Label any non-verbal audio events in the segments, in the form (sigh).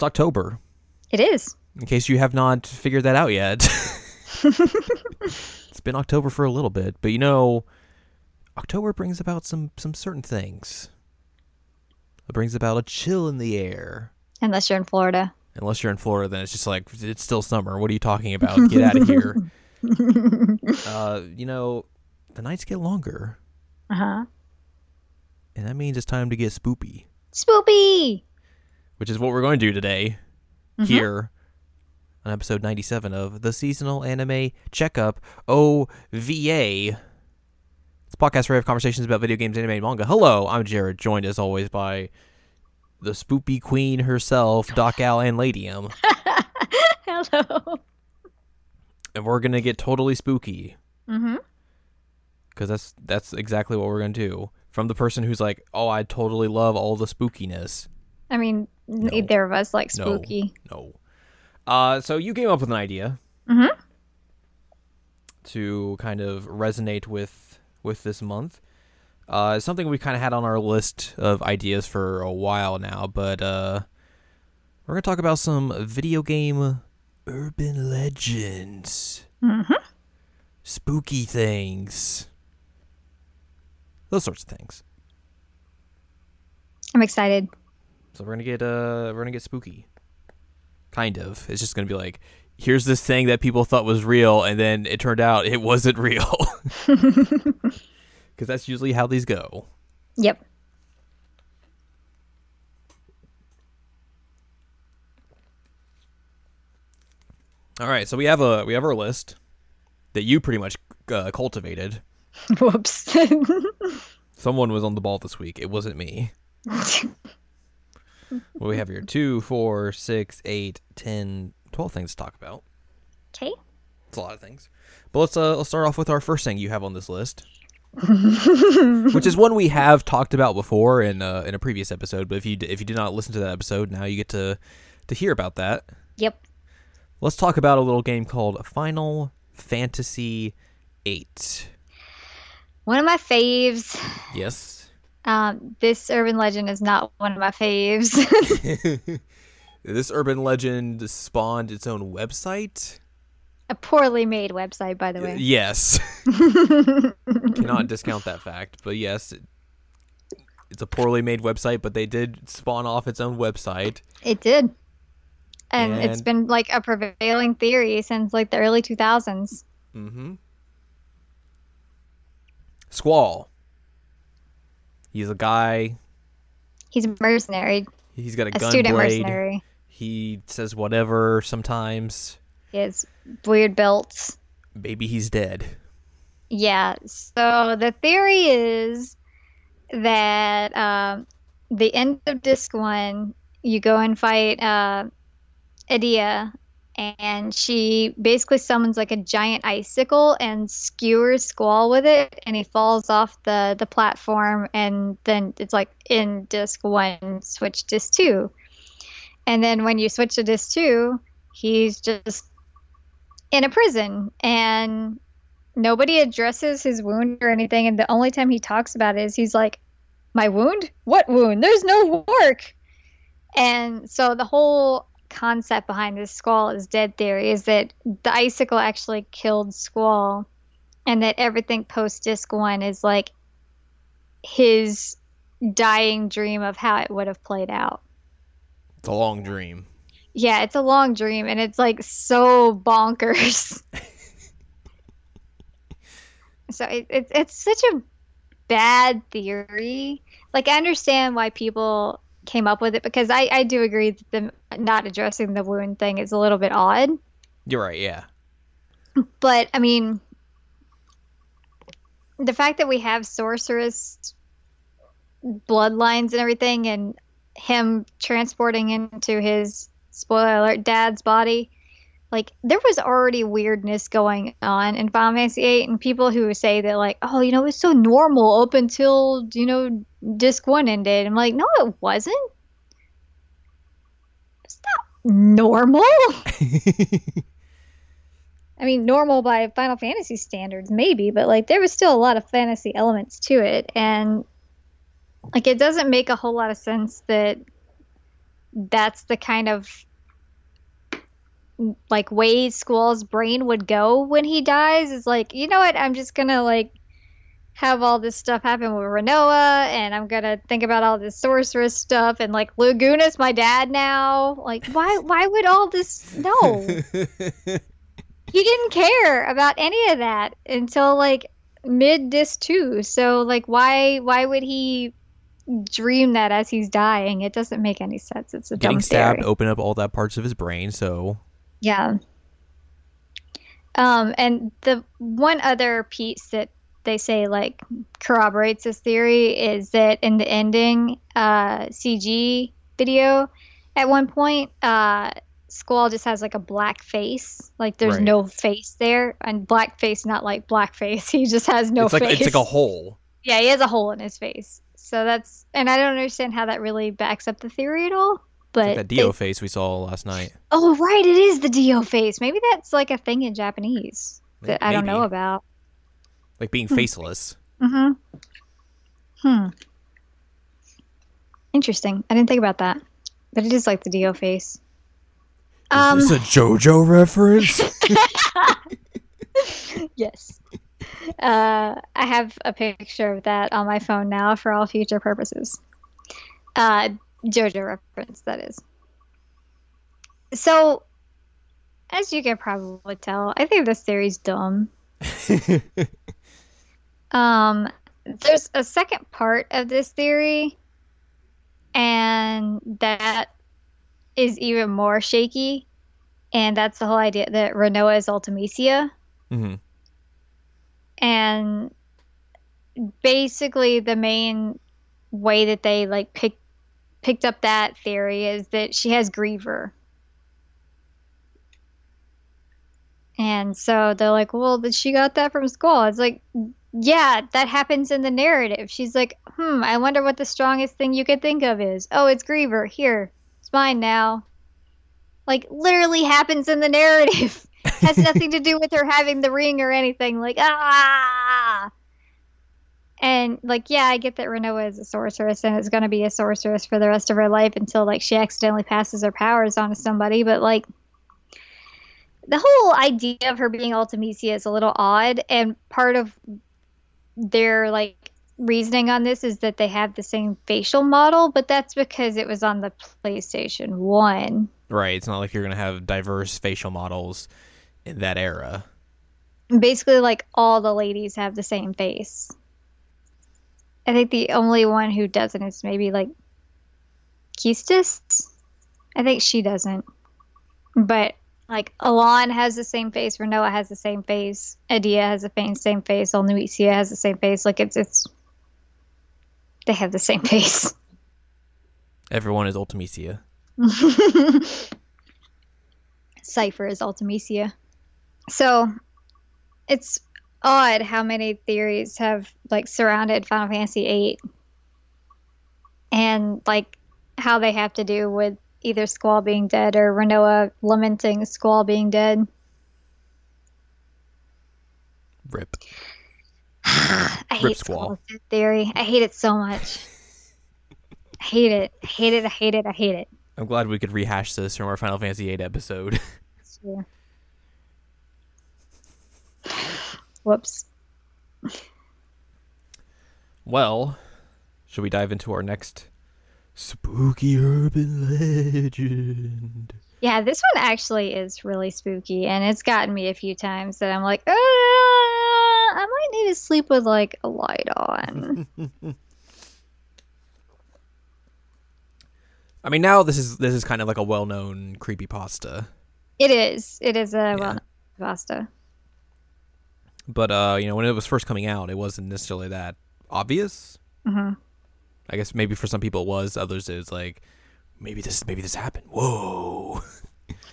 It's October. It is. In case you have not figured that out yet. (laughs) (laughs) it's been October for a little bit, but you know, October brings about some some certain things. It brings about a chill in the air. Unless you're in Florida. Unless you're in Florida, then it's just like it's still summer. What are you talking about? Get out of here. (laughs) uh, you know, the nights get longer, Uh huh. and that means it's time to get spoopy, Spoopy. Which is what we're going to do today here on episode 97 of the seasonal anime checkup OVA. It's a podcast where we have conversations about video games, anime, and manga. Hello, I'm Jared, joined as always by the spoopy queen herself, Doc Al and Ladium. (laughs) Hello. and we're gonna get totally spooky Mm-hmm. because that's that's exactly what we're gonna do. From the person who's like, "Oh, I totally love all the spookiness." I mean, neither of us like spooky. No. Uh, so you came up with an idea Mhm. to kind of resonate with with this month. Uh, something we kind of had on our list of ideas for a while now, but uh, we're gonna talk about some video game urban legends, Mm-hmm. spooky things, those sorts of things. I'm excited. So we're gonna get uh we're gonna get spooky. Kind of. It's just gonna be like, here's this thing that people thought was real, and then it turned out it wasn't real. (laughs) Because that's usually how these go. Yep. All right, so we have a we have our list that you pretty much uh, cultivated. (laughs) Whoops. (laughs) Someone was on the ball this week. It wasn't me. What we have here? Two, four, six, eight, ten, twelve things to talk about. okay. It's a lot of things. But let's uh let's start off with our first thing you have on this list. (laughs) Which is one we have talked about before in uh, in a previous episode, but if you d- if you did not listen to that episode, now you get to to hear about that. Yep. Let's talk about a little game called Final Fantasy VIII. One of my faves. Yes. Um, this urban legend is not one of my faves. (laughs) this urban legend spawned its own website. a poorly made website, by the way. Yes. (laughs) Cannot discount that fact, but yes, it, it's a poorly made website, but they did spawn off its own website. It did. And, it's been like a prevailing theory since like the early 2000s. Mm-hmm. Squall. He's a guy. He's a mercenary, He's got a, a gun student blade. mercenary. He says whatever sometimes. He has weird belts. Maybe he's dead. Yeah. So the theory is that um, the end of disc one, you go and fight uh, Edea, and she basically summons like a giant icicle and skewers Squall with it, and he falls off the the platform, and then it's like in disc one, switch disc two, and then when you switch to disc two, he's just in a prison and nobody addresses his wound or anything and the only time he talks about it is he's like my wound? What wound? There's no work! And so the whole concept behind this squall is dead theory is that the icicle actually killed squall and that everything post disc one is like his dying dream of how it would have played out. It's a long dream. yeah it's a long dream and it's like so bonkers. (laughs) So it, it, it's such a bad theory. Like i understand why people came up with it because i, I do agree that them not addressing the wound thing is a little bit odd You're right. Yeah. but i mean the fact that we have sorceress bloodlines and everything and him transporting into his spoiler alert dad's body like there was already weirdness going on in Final Fantasy VIII, and people who say that like, oh, you know, it's so normal up until you know disc one ended. I'm like, no, it wasn't. It's not normal. (laughs) I mean, normal by Final Fantasy standards, maybe, but like there was still a lot of fantasy elements to it, and like it doesn't make a whole lot of sense that that's the kind of like way Squall's brain would go when he dies is like, you know what, I'm just gonna like have all this stuff happen with Rinoa and I'm gonna think about all this sorceress stuff and like Laguna's my dad now. Like why why would all this no. (laughs) he didn't care about any of that until like mid disc two. So like why why would he dream that as he's dying? It doesn't make any sense. It's a Getting dumb stabbed opened up all that parts of his brain, so Yeah. Um, and the one other piece that they say like corroborates this theory is that in the ending uh, CG video, at one point, uh, Squall just has like a black face, like there's Right. no face there, and black face, not like black face. (laughs) He just has no it's like face. it's like a hole. yeah, he has a hole in his face. So that's, and I don't understand how that really backs up the theory at all. But Like that Dio face we saw last night. Oh, right, it is the Dio face. Maybe that's like a thing in Japanese that I don't know about. Like being Hmm. faceless. Mm-hmm. Hmm. Interesting. I didn't think about that, but it is like the Dio face. Um, Is this a JoJo reference? (laughs) (laughs) yes. Uh, I have a picture of that on my phone now for all future purposes. Uh, JoJo reference, that is. So, as you can probably tell, I think this theory's dumb. (laughs) Um, there's a second part of this theory, and that is even more shaky. And that's the whole idea that Rinoa is Ultimecia. hmm And basically, the main way that they like pick, picked up that theory is that she has Griever. And so they're like, well, but she got that from school. It's like, yeah, that happens in the narrative. She's like, hmm, I wonder what the strongest thing you could think of is. Oh, it's Griever. Here, it's mine now. Like, literally happens in the narrative. (laughs) Has nothing to do with her having the ring or anything. Like, ah! And, like, yeah, I get that Rinoa is a sorceress and is going to be a sorceress for the rest of her life until, like, she accidentally passes her powers on to somebody. But, like, the whole idea of her being Ultimecia is a little odd. And part of their like reasoning on this is that they have the same facial model, but that's because it was on the PlayStation 1. Right. It's not like you're gonna have diverse facial models in that era. Basically, like all the ladies have the same face. I think the only one who doesn't is maybe like Quistis. I think she doesn't. But like Ellone has the same face, Rinoa has the same face, Edea has the same face, Olnuisia has the same face. Like it's it's they have the same (laughs) face. Everyone is Ultimecia. (laughs) Cipher is Ultimecia. So it's odd how many theories have like surrounded Final Fantasy VIII and like how they have to do with either Squall being dead or Rinoa lamenting Squall being dead. Rip. (sighs) I Rip hate Squall. Theory. I hate it so much. I hate it. I hate it. I hate it. I hate it. I'm glad we could rehash this from our Final Fantasy VIII episode. (laughs) Yeah. (sighs) Whoops. well, should we dive into our next spooky urban legend? Yeah, this one actually is really spooky, and it's gotten me a few times that I'm like, uh, I might need to sleep with like a light on. (laughs) I mean, now this is this is kind of like a well-known creepy pasta, it is. It is a well pasta. but uh, you know, when it was first coming out, it wasn't necessarily that obvious. hmm I guess maybe for some people it was. Others it was like, maybe this maybe this happened. Whoa.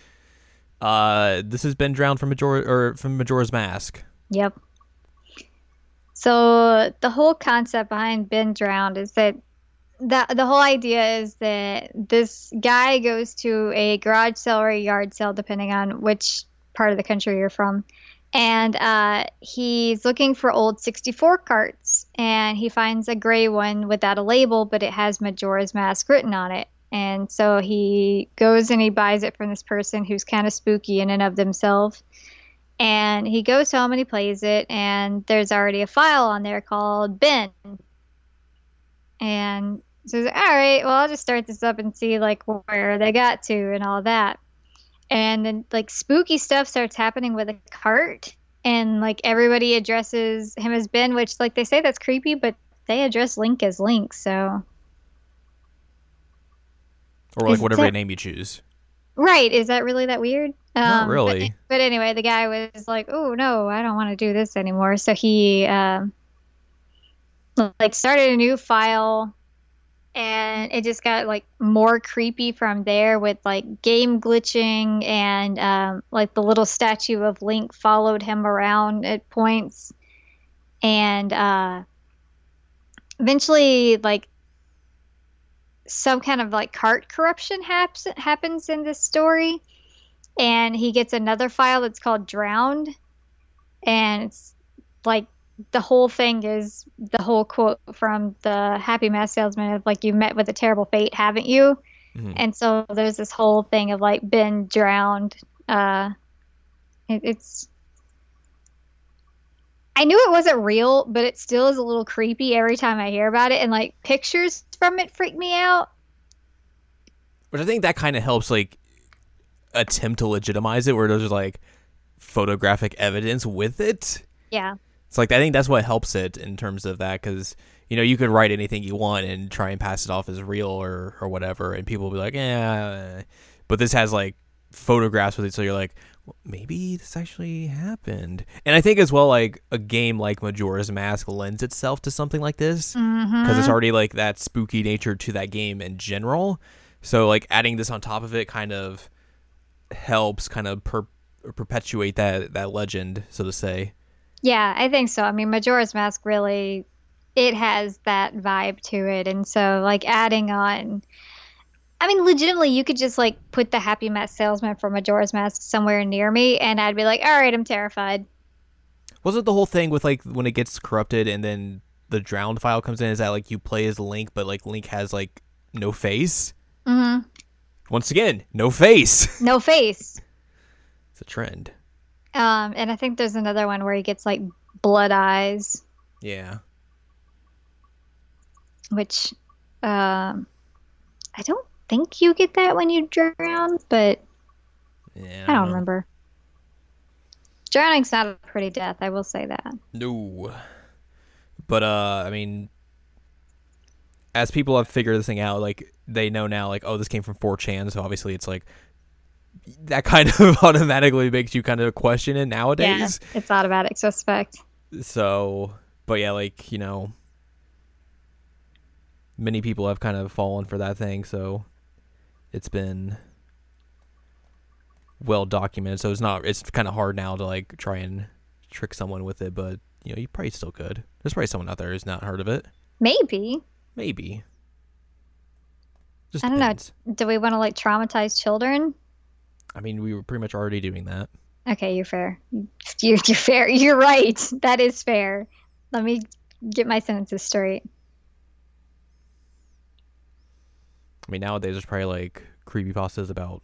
(laughs) uh, this has Ben Drowned from Major or from Majora's Mask. Yep. So the whole concept behind Ben Drowned is that the the whole idea is that this guy goes to a garage sale or a yard sale, depending on which part of the country you're from, and uh, he's looking for old 64 carts, and he finds a gray one without a label, but it has Majora's Mask written on it. And so he goes and he buys it from this person who's kind of spooky in and of themselves. And he goes home and he plays it, and there's already a file on there called Ben. And so like, all right, well, I'll just start this up and see like where they got to and all that. And then like spooky stuff starts happening with a cart, and like everybody addresses him as Ben, which like they say that's creepy, but they address Link as Link, so or like Is whatever that- name you choose. right. Is that really that weird? Not Um, really. But, but anyway, the guy was like, "Oh no, I don't want to do this anymore." So he um, like started a new file, and it just got like more creepy from there with like game glitching and um, like the little statue of Link followed him around at points, and uh, eventually like some kind of like cart corruption haps- happens in this story. And he gets another file that's called drowned. And it's like the whole thing is the whole quote from the happy mask salesman of like you met with a terrible fate haven't you Mhm. and so there's this whole thing of like Ben Drowned uh it, it's I knew it wasn't real, but it still is a little creepy every time I hear about it, and like pictures from it freak me out. Which I think that kind of helps like attempt to legitimize it, where there's like photographic evidence with it. Yeah, It's like I think that's what helps it in terms of that because you know you could write anything you want and try and pass it off as real or or whatever, and people will be like, yeah, but this has like photographs with it, so you're like, well, maybe this actually happened. And I think as well, like a game like Majora's Mask lends itself to something like this mm-hmm. because it's already like that spooky nature to that game in general. So like adding this on top of it kind of helps kind of per- perpetuate that that legend, so to say. Yeah, I think so. I mean, Majora's Mask really it has that vibe to it, and so like adding on. I mean, legitimately, you could just like put the Happy Mask salesman from Majora's Mask somewhere near me, and I'd be like, "All right, I'm terrified." Wasn't the whole thing with like when it gets corrupted and then the drowned file comes in? Is that like you play as Link, but like Link has like no face? hmm Once again, no face. No face. it's a trend. Um, and I think there's another one where he gets like blood eyes, Yeah. which um, I don't think you get that when you drown, but Yeah. I don't know. remember. Drowning's not a pretty death, I will say that. No. But uh I mean as people have figured this thing out, like they know now like, oh, this came from 4chan, so obviously it's like that kind of (laughs) automatically makes you kind of question it nowadays. Yeah, it's automatic suspect. So but yeah, like, you know many people have kind of fallen for that thing, so it's been well documented. So it's not it's kind of hard now to like try and trick someone with it, but you know, you probably still could. There's probably someone out there who's not heard of it. Maybe. Maybe. Just I don't know. depends. Do we want to like traumatize children? I mean, we were pretty much already doing that. Okay, you're fair. You're, you're fair. You're right. That is fair. Let me get my sentences straight. I mean, nowadays there's probably like creepy creepypastas about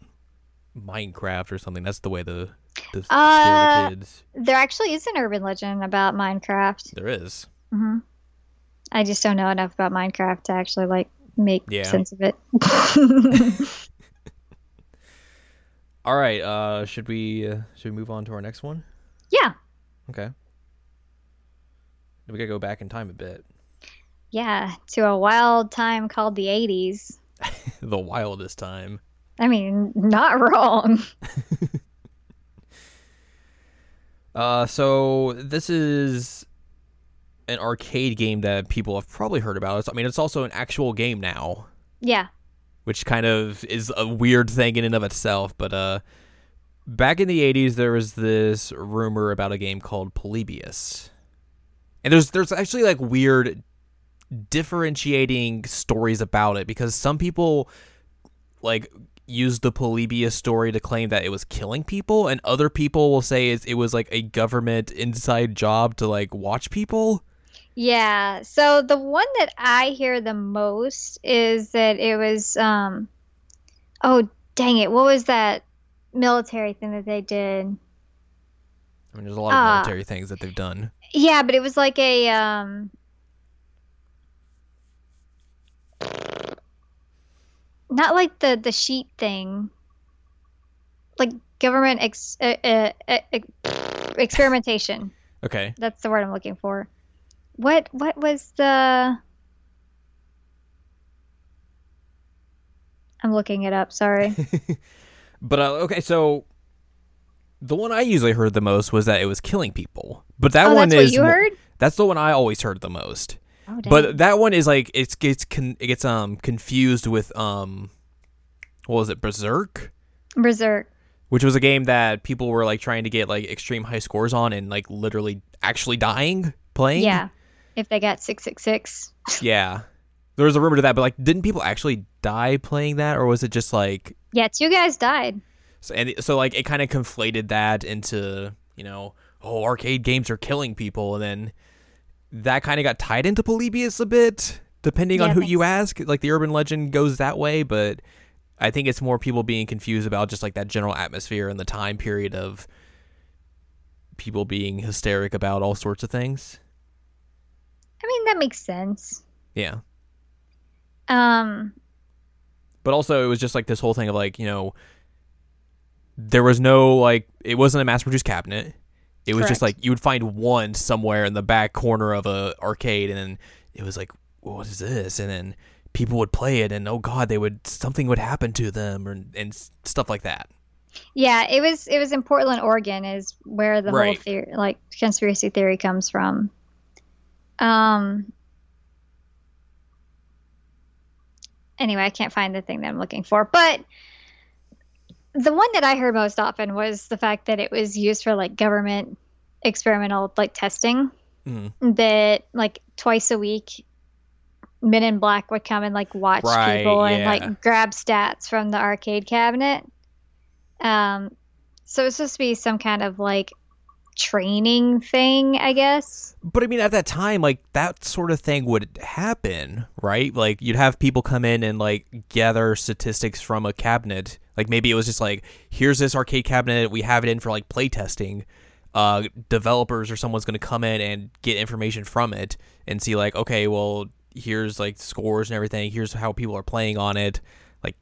Minecraft or something. That's the way the the Uh, the kids. There actually is an urban legend about Minecraft. There is. hmm I just don't know enough about Minecraft to actually like make Yeah. sense of it. (laughs) (laughs) All right. Uh, should we uh, should we move on to our next one? yeah, Okay. We gotta go back in time a bit. yeah, to a wild time called the 80s. (laughs) the wildest time. I mean, not wrong. (laughs) Uh, so this is an arcade game that people have probably heard about. It's, I mean, it's also an actual game now, Yeah. Which kind of is a weird thing in and of itself. But uh, back in the '80s, there was this rumor about a game called Polybius, and there's there's actually like weird differentiating stories about it because some people like use the Polybius story to claim that it was killing people, and other people will say it was like a government inside job to like watch people. Yeah. So the one that I hear the most is that it was um oh dang it, what was that military thing that they did? I mean, there's a lot of Ah. military things that they've done. Yeah, but it was like a um not like the the sheet thing. Like government ex, uh, uh, uh, experimentation. Okay. That's the word I'm looking for. What what was the I'm looking it up, sorry. (laughs) But uh, okay, so the one I usually heard the most was that it was killing people. But that oh, one that's what is you heard? that's the one I always heard the most. Oh. But that one is like it's gets con- it gets um confused with um what was it Berzerk, Berzerk. which was a game that people were like trying to get like extreme high scores on and like literally actually dying playing. Yeah. If they got 666. (laughs) Yeah. There was a rumor to that, but like didn't people actually die playing that or was it just like Yeah, two guys died. So, and so like it kind of conflated that into you know oh arcade games are killing people, and then that kind of got tied into Polybius a bit, depending Yeah, on who you ask. Like the urban legend goes that way, but I think it's more people being confused about just like that general atmosphere and the time period of people being hysteric about all sorts of things. I mean, that makes sense. Yeah. Um, but also it was just like this whole thing of like you know there was no like it wasn't a mass produced cabinet it was just like you would find one somewhere in the back corner of a arcade and then it was like what is this and then people would play it and oh god they would something would happen to them or, and stuff like that yeah, it was it was in Portland, Oregon, is where the whole theory, like conspiracy theory, comes from. Um. Anyway, I can't find the thing that I'm looking for, but the one that I heard most often was the fact that it was used for like government experimental like testing. Mm. that like twice a week men in black would come and like watch Right, people and yeah. like grab stats from the arcade cabinet um so it's supposed to be some kind of like training thing i guess. But i mean at that time like that sort of thing would happen right? Like you'd have people come in and like gather statistics from a cabinet. Like maybe it was just like here's this arcade cabinet. We have it in for like playtesting. uh developers or someone's going to come in and get information from it and see like okay well here's like scores and everything. Here's how people are playing on it. Like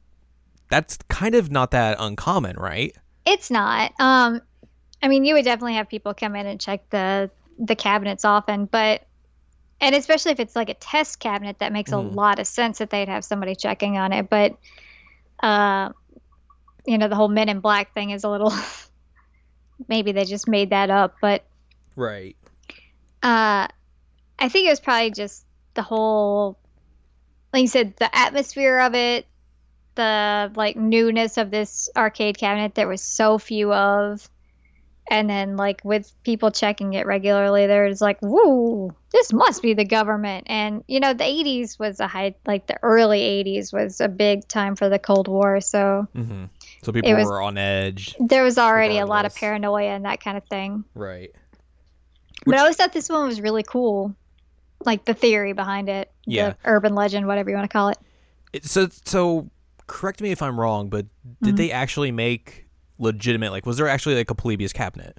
that's kind of not that uncommon right? It's not. Um i mean you would definitely have people come in and check the the cabinets often but and especially if it's like a test cabinet that makes Mhm. a lot of sense that they'd have somebody checking on it but uh you know the whole men in black thing is a little (laughs) maybe they just made that up but right uh i think it was probably just the whole like you said the atmosphere of it the like newness of this arcade cabinet there was so few of and then like with people checking it regularly there's like woo this must be the government and you know the 80s was a high like the early 80s was a big time for the cold war so mm-hmm. so people was- were on edge there was already a lot of paranoia and that kind of thing right but i always thought this one was really cool like the theory behind it Yeah. the urban legend whatever you want to call it It, so so correct me if I'm wrong, but did Mhm. they actually make legitimate like was there actually like a Polybius cabinet?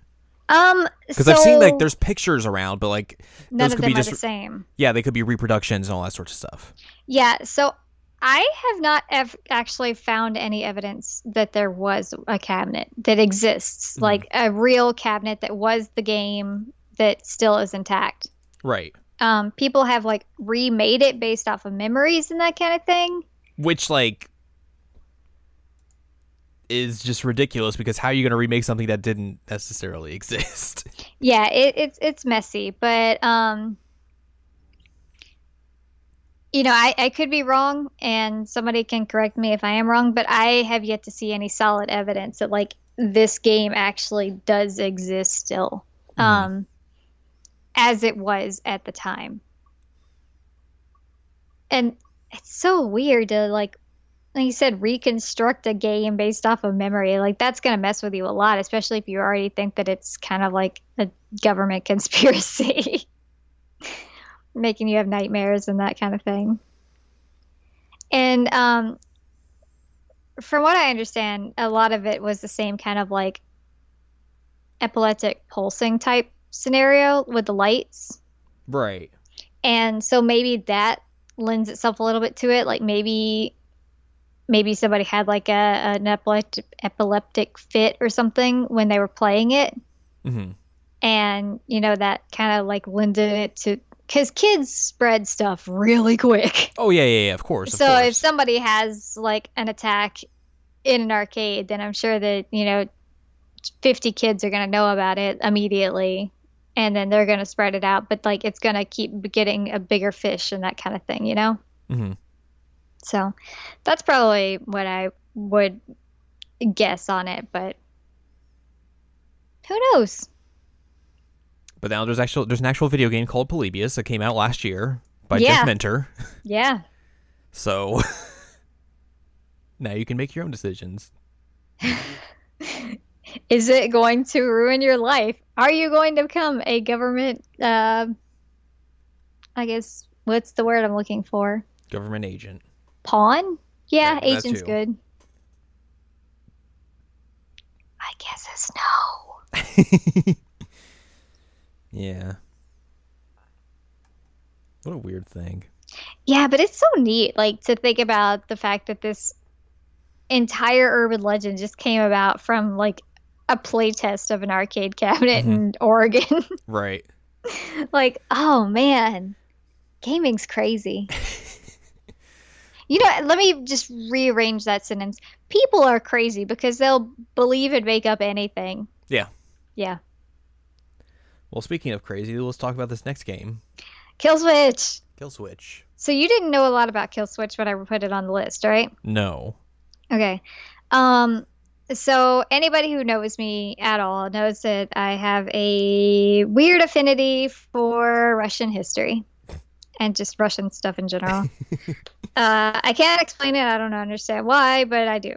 um Because I've seen like there's pictures around, but like none those of could them be are just- the same yeah, they could be reproductions and all that sorts of stuff. Yeah, so I have not ev- actually found any evidence that there was a cabinet that exists, Mhm. like a real cabinet that was the game that still is intact. Right. Um, people have like remade it based off of memories and that kind of thing. Which like is just ridiculous because how are you going to remake something that didn't necessarily (laughs) exist? Yeah, it, it's it's messy, but um, you know, I, I could be wrong, and somebody can correct me if I am wrong, but I have yet to see any solid evidence that like this game actually does exist still, Mhm. um, as it was at the time. And it's so weird to like, like you said, reconstruct a game based off of memory. Like that's gonna mess with you a lot, especially if you already think that it's kind of like a government (laughs) conspiracy. making you have nightmares and that kind of thing. And um, from what I understand, a lot of it was the same kind of like epileptic pulsing type scenario with the lights. Right. And so maybe that lends itself a little bit to it. Like maybe maybe somebody had like a an epileptic epileptic fit or something when they were playing it. Mm-hmm. And you know that kind of like lended it to because kids spread stuff really quick. Oh yeah, yeah, yeah. Of course. Of so course. if somebody has like an attack in an arcade, then I'm sure that you know, 50 kids are gonna know about it immediately, and then they're gonna spread it out. But like it's gonna keep getting a bigger fish and that kind of thing, you know. hmm So that's probably what I would guess on it, but who knows? But now there's actual there's an actual video game called Polybius that came out last year by Yeah. Jeff Minter. Yeah. (laughs) So (laughs) now you can make your own decisions. (laughs) Is it going to ruin your life? Are you going to become a government uh, I guess what's the word I'm looking for? Government agent. Pawn? Yeah, that agent's good. I guess it's no. (laughs) yeah. What a weird thing. Yeah, but it's so neat, like to think about the fact that this entire urban legend just came about from like a playtest of an arcade cabinet Mhm. in Oregon. (laughs) Right. like, oh man, gaming's crazy. (laughs) you know, let me just rearrange that sentence. People are crazy because they'll believe and make up anything. Yeah. Yeah. Well, speaking of crazy, let's talk about this next game, Kill Switch. Kill Switch. So you didn't know a lot about Kill Switch when I put it on the list, right? No. Okay. Um so anybody who knows me at all knows that I have a weird affinity for Russian history and just Russian stuff in general. (laughs) uh, I can't explain it. I don't understand why, but I do.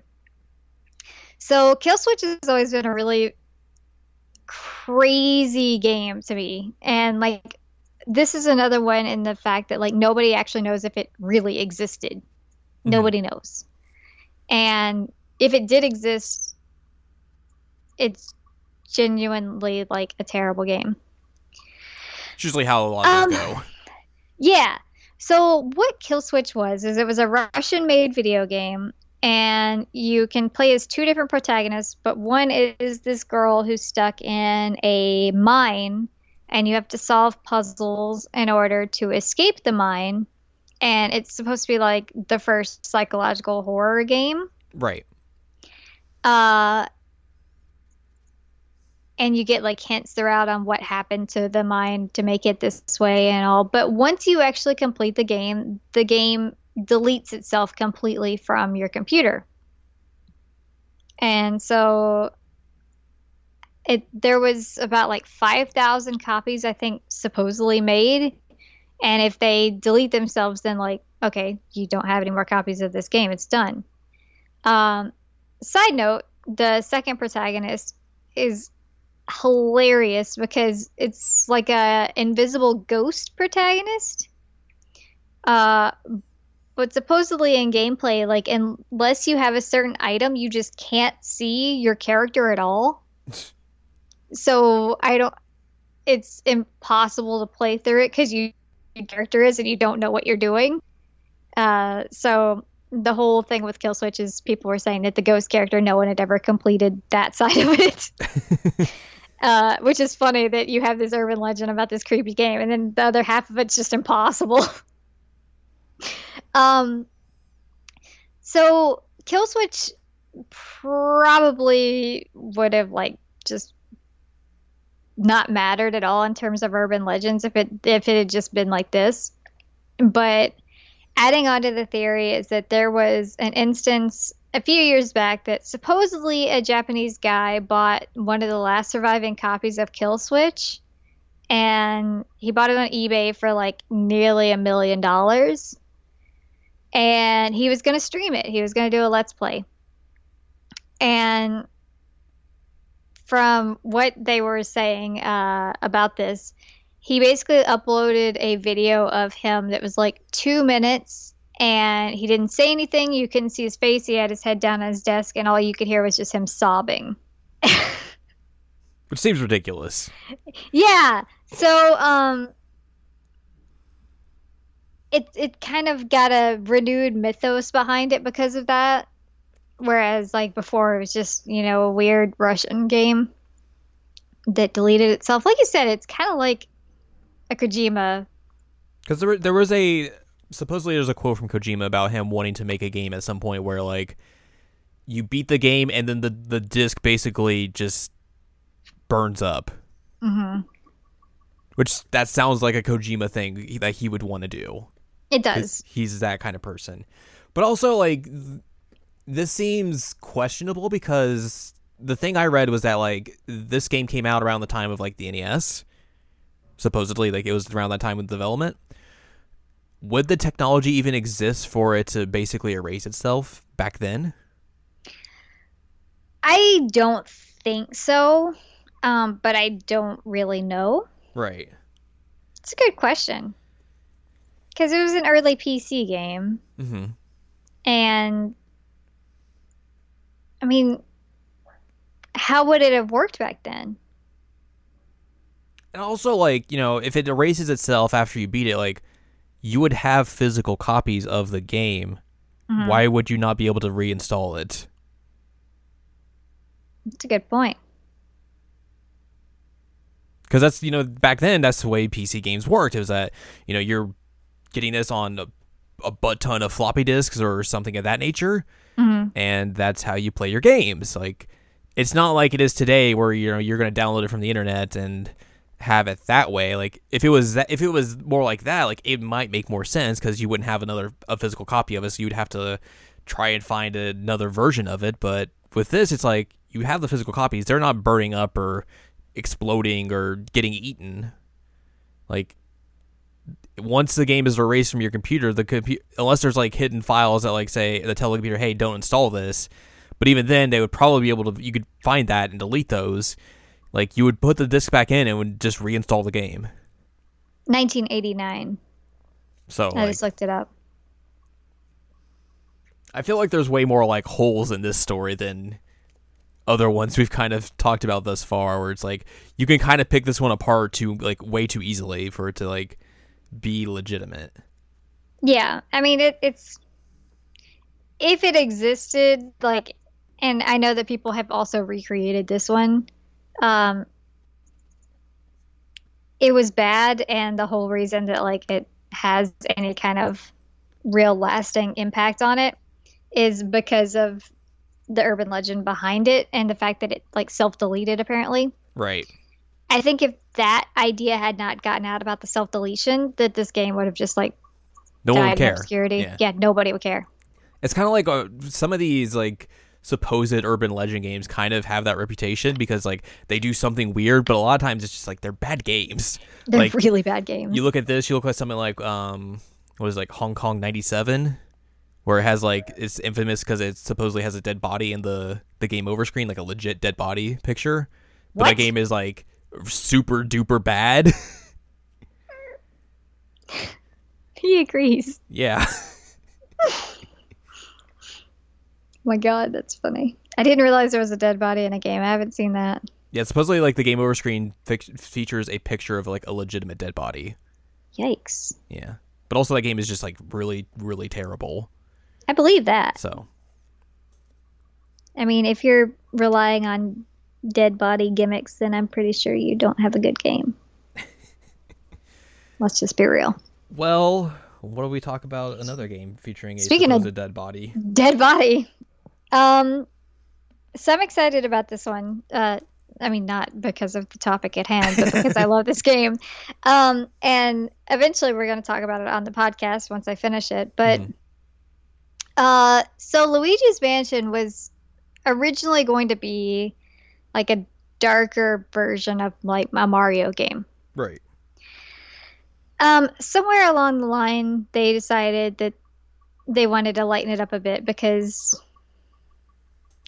So Kill Switch has always been a really crazy game to me, and like this is another one in the fact that like nobody actually knows if it really existed. Mhm. Nobody knows. And if it did exist, it's genuinely like a terrible game. It's usually how a lot of Um, go. Yeah. So what Kill Switch was is it was a Russian-made video game, and you can play as two different protagonists. But one is this girl who's stuck in a mine, and you have to solve puzzles in order to escape the mine. And it's supposed to be like the first psychological horror game. Right. Uh, and you get like hints throughout on what happened to the mine to make it this way and all. But once you actually complete the game, the game deletes itself completely from your computer. And so it there was about like 5,000 copies I think supposedly made. And if they delete themselves then like okay, you don't have any more copies of this game. It's done. Um side note, the second protagonist is hilarious because it's like a invisible ghost protagonist. Uh but supposedly in gameplay, like unless you have a certain item, you just can't see your character at all. (laughs) so I don't. It's impossible to play through it because you your character is and you don't know what you're doing. Uh, so the whole thing with Kill Switch is people were saying that the ghost character, no one had ever completed that (laughs) side of it. (laughs) uh, which is funny that you have this urban legend about this creepy game, and then the other half of it's just impossible. (laughs) um, so Kill Switch probably would have like just not mattered at all in terms of urban legends if it if it had just been like this. But adding on to the theory is that there was an instance a few years back that supposedly a Japanese guy bought one of the last surviving copies of Kill Switch and he bought it on eBay for like nearly a million dollars. And he was going to stream it. He was going to do a let's play. And from what they were saying uh, about this, he basically uploaded a video of him that was like two minutes and he didn't say anything. You couldn't see his face. He had his head down on his desk, and all you could hear was just him sobbing. Which seems ridiculous. Yeah. So, um, it it kind of got a renewed mythos behind it because of that. Whereas, like before, it was just you know a weird Russian game that deleted itself. Like you said, it's kind of like a Kojima. Because there, there was a supposedly there's a quote from Kojima about him wanting to make a game at some point where like you beat the game and then the the disc basically just burns up. hmm Which that sounds like a Kojima thing that he would want to do. It does. He's that kind of person. But also like th- this seems questionable because the thing I read was that like this game came out around the time of like the NES. Supposedly like it was around that time with development. Would the technology even exist for it to basically erase itself back then? I don't think so, um, but I don't really know. Right. It's a good question because it was an early PC game, Mhm. and I mean, how would it have worked back then? And also, like, you know, if it erases itself after you beat it, like, you would have physical copies of the game. Mhm. Why would you not be able to reinstall it? That's a good point. Because that's, you know, back then, that's the way PC games worked. It was that, you know, you're getting this on a, a butt ton of floppy disks or something of that nature, hmm and that's how you play your games. Like, it's not like it is today where, you know, you're going to download it from the internet and have it that way. Like, if it was that, if it was more like that, like, it might make more sense because you wouldn't have another, a physical copy of it, so you'd have to try and find another version of it. But with this, it's like, you have the physical copies. They're not burning up or exploding or getting eaten. Like once the game is erased from your computer, the computer unless there's like hidden files that like say that tell the computer, "Hey, don't install this." But even then, they would probably be able to. You could find that and delete those. Like you would put the disc back in and would just reinstall the game. 1989. So I like, just looked it up. I feel like there's way more like holes in this story than other ones we've kind of talked about thus far where it's like you can kind of pick this one apart too like way too easily for it to like be legitimate. Yeah, I mean it, it's if it existed, like, and I know that people have also recreated this one. Um, it was bad, and the whole reason that like it has any kind of real lasting impact on it is because of the urban legend behind it and the fact that it like self deleted apparently. Right. I think if that idea had not gotten out about the self deletion, that this game would have just like No one died would in care. obscurity. Yeah. Yeah. nobody would care. It's kind of like uh, some of these like supposed urban legend games kind of have that reputation because like they do something weird, but a lot of times it's just like they're bad games. (laughs) They're Like, really bad games. You look at this, you look at something like um what is it, like Hong Kong 97 where it has like it's infamous cuz it supposedly has a dead body in the the game over screen like a legit dead body picture. But that game is like super duper bad. (laughs) he agrees. yeah. (laughs) my god, that's funny. I didn't realize there was a dead body in a game. I haven't seen that. Yeah, supposedly like the game over screen fic- features a picture of like a legitimate dead body. Yikes. Yeah. But also that game is just like really really terrible. I believe that. So, I mean, if you're relying on dead body gimmicks, then I'm pretty sure you don't have a good game. (laughs) Let's just be real. well, what do we talk about another game featuring a Speaking of- supposed dead body? Dead body. Um, so I'm excited about this one. Uh, I mean, not because of the topic at hand, but because I love this (laughs) game. Um, and eventually we're going to talk about it on the podcast once I finish it. But Mhm. uh, so Luigi's Mansion was originally going to be like a darker version of like a Mario game. Right. Um, somewhere along the line, they decided that they wanted to lighten it up a bit because,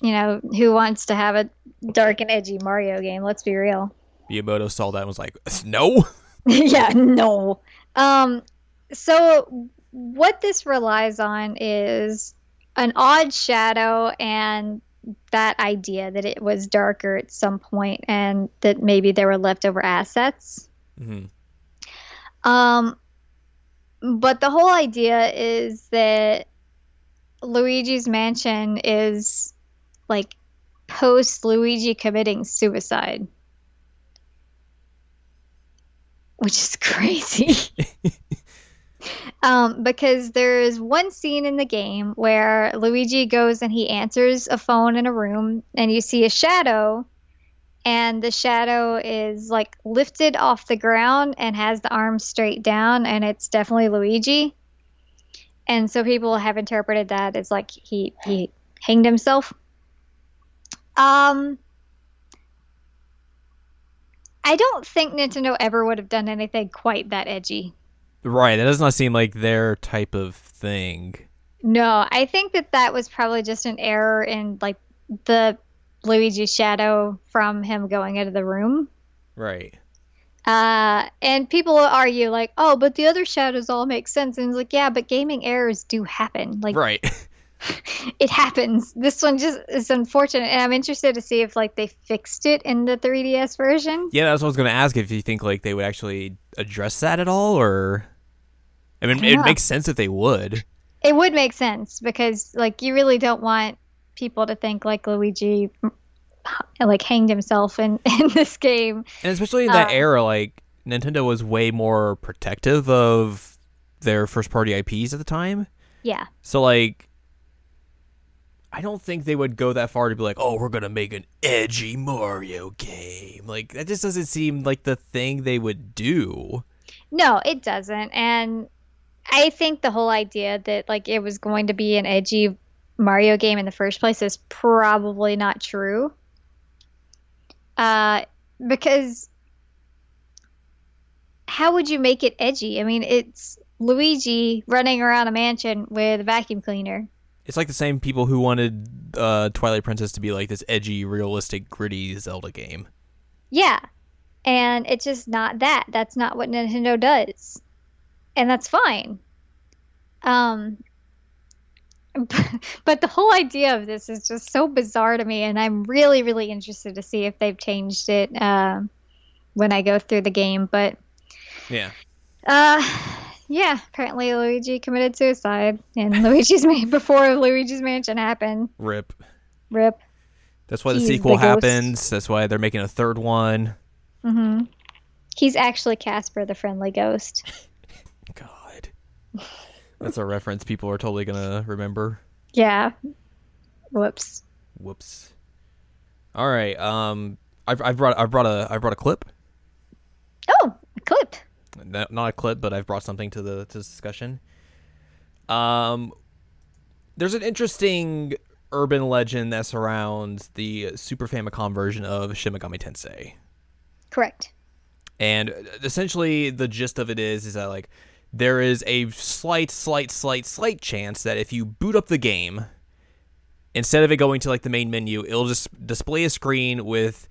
you know, who wants to have a dark and edgy Mario game? Let's be real. Miyamoto saw that and was like, (laughs) "No." (laughs) yeah, no. Um, so what this relies on is an odd shadow and that idea that it was darker at some point and that maybe there were leftover assets. hmm Um, but the whole idea is that Luigi's Mansion is like post Luigi committing suicide, which is (laughs) crazy. (laughs) um, because there's one scene in the game where Luigi goes and he answers a phone in a room, and you see a shadow and the shadow is like lifted off the ground and has the arms straight down and it's definitely Luigi. And so people have interpreted that as like he he hanged himself. Um I don't think Nintendo ever would have done anything quite that edgy. Right. That does not seem like their type of thing. No, I think that that was probably just an error in like the Luigi shadow from him going into the room. Right. Uh, and people argue like, oh, but the other shadows all make sense. And it's like, yeah, but gaming errors do happen. Like, Right. (laughs) (laughs) it happens. This one just is unfortunate, and I'm interested to see if like they fixed it in the 3DS version. yeah, that's what I was going to ask if you think like they would actually address that at all or I mean, it makes sense if they would. It would make sense because like you really don't want people to think like Luigi like hanged himself in (laughs) in this game. And especially in that Uh, era, like Nintendo was way more protective of their first party IPs at the time. Yeah. So like I don't think they would go that far to be like, "Oh, we're to make an edgy Mario game." Like that just doesn't seem like the thing they would do. No, it doesn't. And I think the whole idea that like it was going to be an edgy Mario game in the first place is probably not true. Uh, because how would you make it edgy? I mean, it's Luigi running around a mansion with a vacuum cleaner. It's like the same people who wanted uh, Twilight Princess to be like this edgy, realistic, gritty Zelda game. Yeah. And it's just not that. That's not what Nintendo does. And that's fine. Um (laughs) but the whole idea of this is just so bizarre to me and I'm really really interested to see if they've changed it uh, when I go through the game, but Yeah. uh yeah, apparently Luigi committed suicide and Luigi's Man (laughs) before Luigi's Mansion happened. Rip. Rip. That's why the He's sequel the happens. That's why they're making a third one. Mhm. He's actually Casper the friendly ghost. (laughs) God. That's a reference people are totally going to remember. Yeah. Whoops. Whoops. All right. Um I've, I've brought I've brought a I brought a clip. Oh, a clip. Not not a clip, but I've brought something to the to this discussion. Um there's an interesting urban legend that surrounds the Super Famicom version of Shin Megami Tensei. Correct. And essentially, the gist of it is, is that like there is a slight, slight, slight, slight chance that if you boot up the game, instead of it going to like the main menu, it'll just display a screen with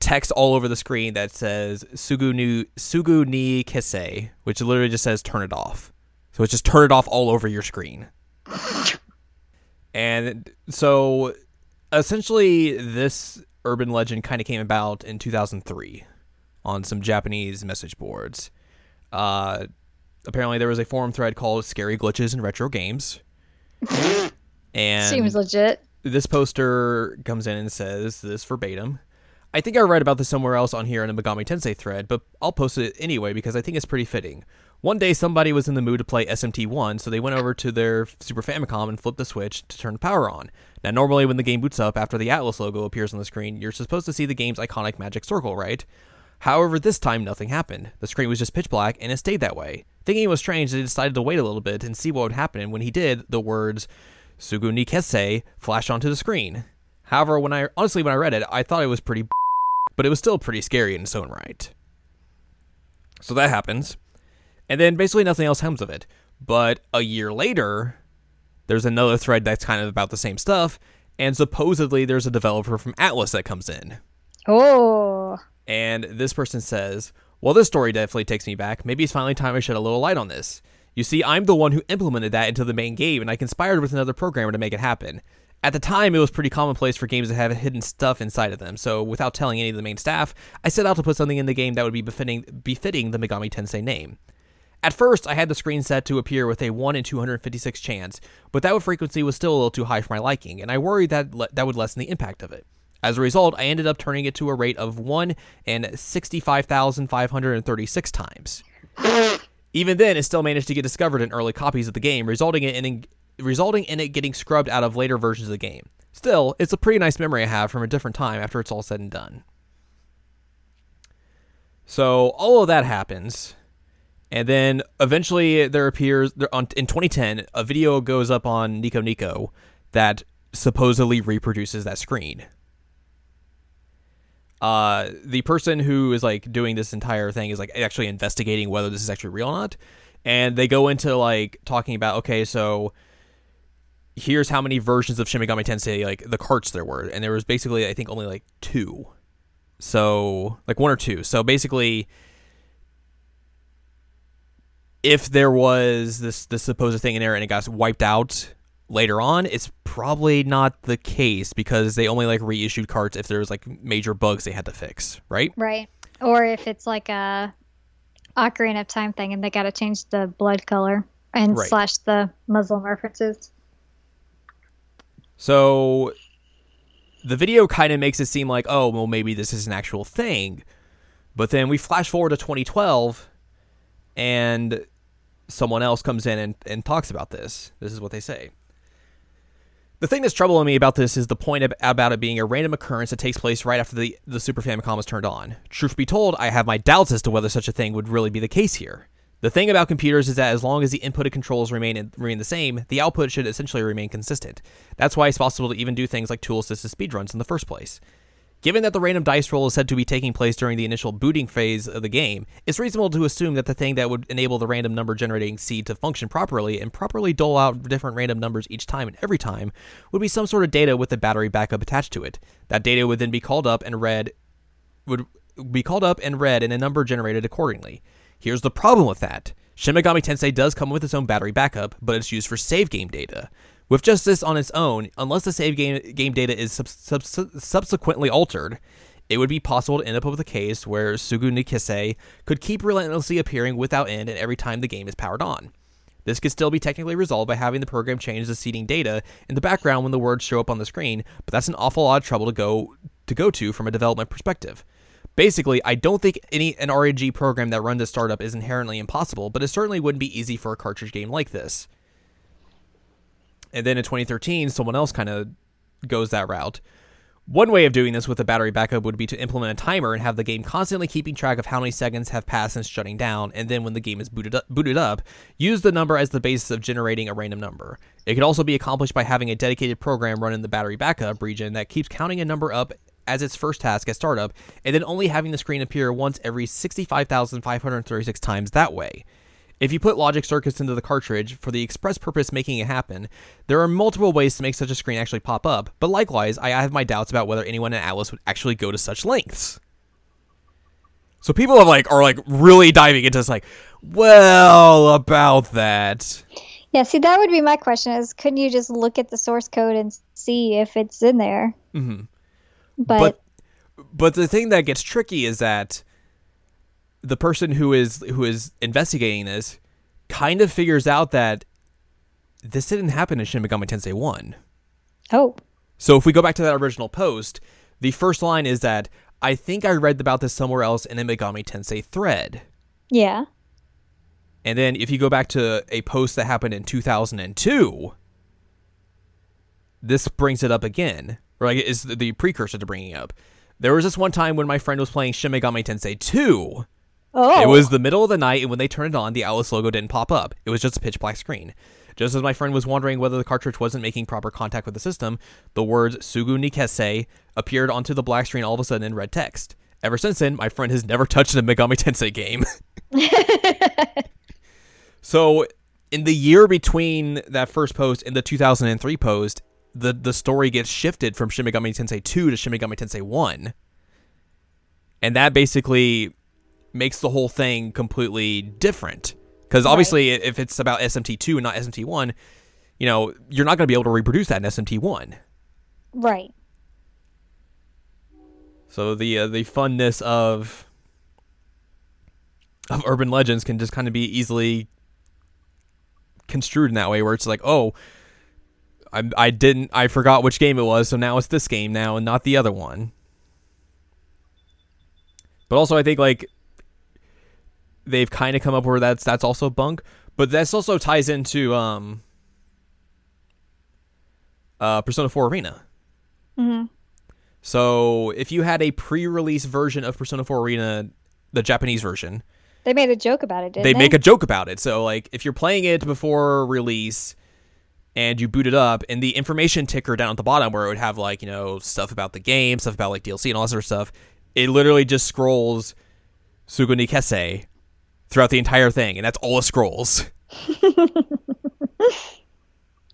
text all over the screen that says "Sugu ni Sugu ni Kese," which literally just says "Turn it off." So it's just turn it off all over your screen. And so, essentially, this urban legend kind of came about in 2003 on some Japanese message boards. Uh, apparently, there was a forum thread called "Scary Glitches in Retro Games," (laughs) and Seems legit. this poster comes in and says this verbatim. I think I read about this somewhere else on here in a Megami Tensei thread, but I'll post it anyway because I think it's pretty fitting. One day somebody was in the mood to play SMT1, so they went over to their Super Famicom and flipped the switch to turn the power on. Now, normally when the game boots up after the Atlus logo appears on the screen, you're supposed to see the game's iconic magic circle, right? However, this time nothing happened. The screen was just pitch black and it stayed that way. Thinking it was strange, they decided to wait a little bit and see what would happen, and when he did, the words Sugu ni flashed onto the screen. However, when I honestly when I read it, I thought it was pretty but it was still pretty scary in its own right. So that happens. And then basically nothing else comes of it. But a year later, there's another thread that's kind of about the same stuff, and supposedly there's a developer from Atlus that comes in. Oh. And this person says, Well, this story definitely takes me back. Maybe it's finally time I shed a little light on this. You see, I'm the one who implemented that into the main game, and I conspired with another programmer to make it happen. At the time, it was pretty commonplace for games to have hidden stuff inside of them, so without telling any of the main staff, I set out to put something in the game that would be befitting, befitting the Megami Tensei name. At first, I had the screen set to appear with a 1 in 256 chance, but that frequency was still a little too high for my liking, and I worried that le- that would lessen the impact of it. As a result, I ended up turning it to a rate of 1 in 65,536 times. Even then, it still managed to get discovered in early copies of the game, resulting in, in resulting in it getting scrubbed out of later versions of the game. Still, it's a pretty nice memory I have from a different time after it's all said and done. So all of that happens, and then eventually there appears there, on, in 2010 a video goes up on Nico Nico that supposedly reproduces that screen. Uh, the person who is like doing this entire thing is like actually investigating whether this is actually real or not, and they go into like talking about okay, so here's how many versions of Shin Megami Tensei like the carts there were, and there was basically I think only like two, so like one or two. So basically, if there was this this supposed thing in there and it got wiped out later on, it's probably not the case because they only like reissued carts if there was like major bugs they had to fix, right? Right. Or if it's like a Ocarina of Time thing and they got to change the blood color and Right. slash the Muslim references. So the video kind of makes it seem like, oh, well, maybe this is an actual thing. But then we flash forward to 2012 and someone else comes in and, and talks about this. This is what they say. The thing that's troubling me about this is the point ab- about it being a random occurrence that takes place right after the, the Super Famicom is turned on. Truth be told, I have my doubts as to whether such a thing would really be the case here. The thing about computers is that as long as the input and controls remain remain the same, the output should essentially remain consistent. That's why it's possible to even do things like tool assisted speedruns in the first place. Given that the random dice roll is said to be taking place during the initial booting phase of the game, it's reasonable to assume that the thing that would enable the random number generating seed to function properly and properly dole out different random numbers each time and every time would be some sort of data with a battery backup attached to it. That data would then be called up and read would be called up and read and a number generated accordingly. Here's the problem with that. Shin Megami Tensei does come with its own battery backup, but it's used for save game data. With just this on its own, unless the save game, game data is sub- sub- sub- subsequently altered, it would be possible to end up with a case where Sugu ni Kese could keep relentlessly appearing without end and every time the game is powered on. This could still be technically resolved by having the program change the seeding data in the background when the words show up on the screen, but that's an awful lot of trouble to go to go to from a development perspective. Basically, I don't think any an RNG program that runs a startup is inherently impossible, but it certainly wouldn't be easy for a cartridge game like this. And then in 2013, someone else kind of goes that route. One way of doing this with a battery backup would be to implement a timer and have the game constantly keeping track of how many seconds have passed since shutting down, and then when the game is booted up, booted up, use the number as the basis of generating a random number. It could also be accomplished by having a dedicated program run in the battery backup region that keeps counting a number up as its first task at startup, and then only having the screen appear once every 65,536 times that way. If you put logic circuits into the cartridge for the express purpose making it happen, there are multiple ways to make such a screen actually pop up, but likewise, I have my doubts about whether anyone in Atlus would actually go to such lengths. So people are like are like really diving into this like, well, about that. Yeah, see, that would be my question: is couldn't you just look at the source code and see if it's in there? hmm But, But but the thing that gets tricky is that the person who is who is investigating this kind of figures out that this didn't happen in Shin Megami Tensei 1. oh, So if we go back to that original post, the first line is that I think I read about this somewhere else in a Megami Tensei thread. yeah, And then if you go back to a post that happened in 2002, this brings it up again, or like is the precursor to bringing up. There was this one time when my friend was playing Shin Megami Tensei 2. oh, It was oh. the middle of the night, and when they turned it on, the Alice logo didn't pop up. It was just a pitch black screen. Just as my friend was wondering whether the cartridge wasn't making proper contact with the system, the words Sugu ni Kese appeared onto the black screen all of a sudden in red text. Ever since then, my friend has never (laughs) touched a Megami Tensei game. (laughs) (laughs) so, in the year between that first post and the 2003 post, the, the story gets shifted from Shin Megami Tensei 2 to Shin Megami Tensei 1. And that basically makes the whole thing completely different. Because obviously, if it's about SMT two and not SMT one, you know, you're not going to be able to reproduce that in SMT one. Right. So the uh, the funness of of urban legends can just kind of be easily construed in that way, where it's like, oh, I I didn't I forgot which game it was, so now it's this game now and not the other one. But also, I think like they've kind of come up where that's that's also bunk, but this also ties into um uh Persona 4 Arena. hmm So if you had a pre-release version of Persona 4 Arena, the Japanese version, They made a joke about it, didn't they they? make a joke about it. So like if you're playing it before release and you boot it up and the information ticker down at the bottom where it would have like, you know, stuff about the game, stuff about like DLC and all that sort of stuff, it literally just scrolls Sugu ni Kese throughout the entire thing and that's all it scrolls, (laughs)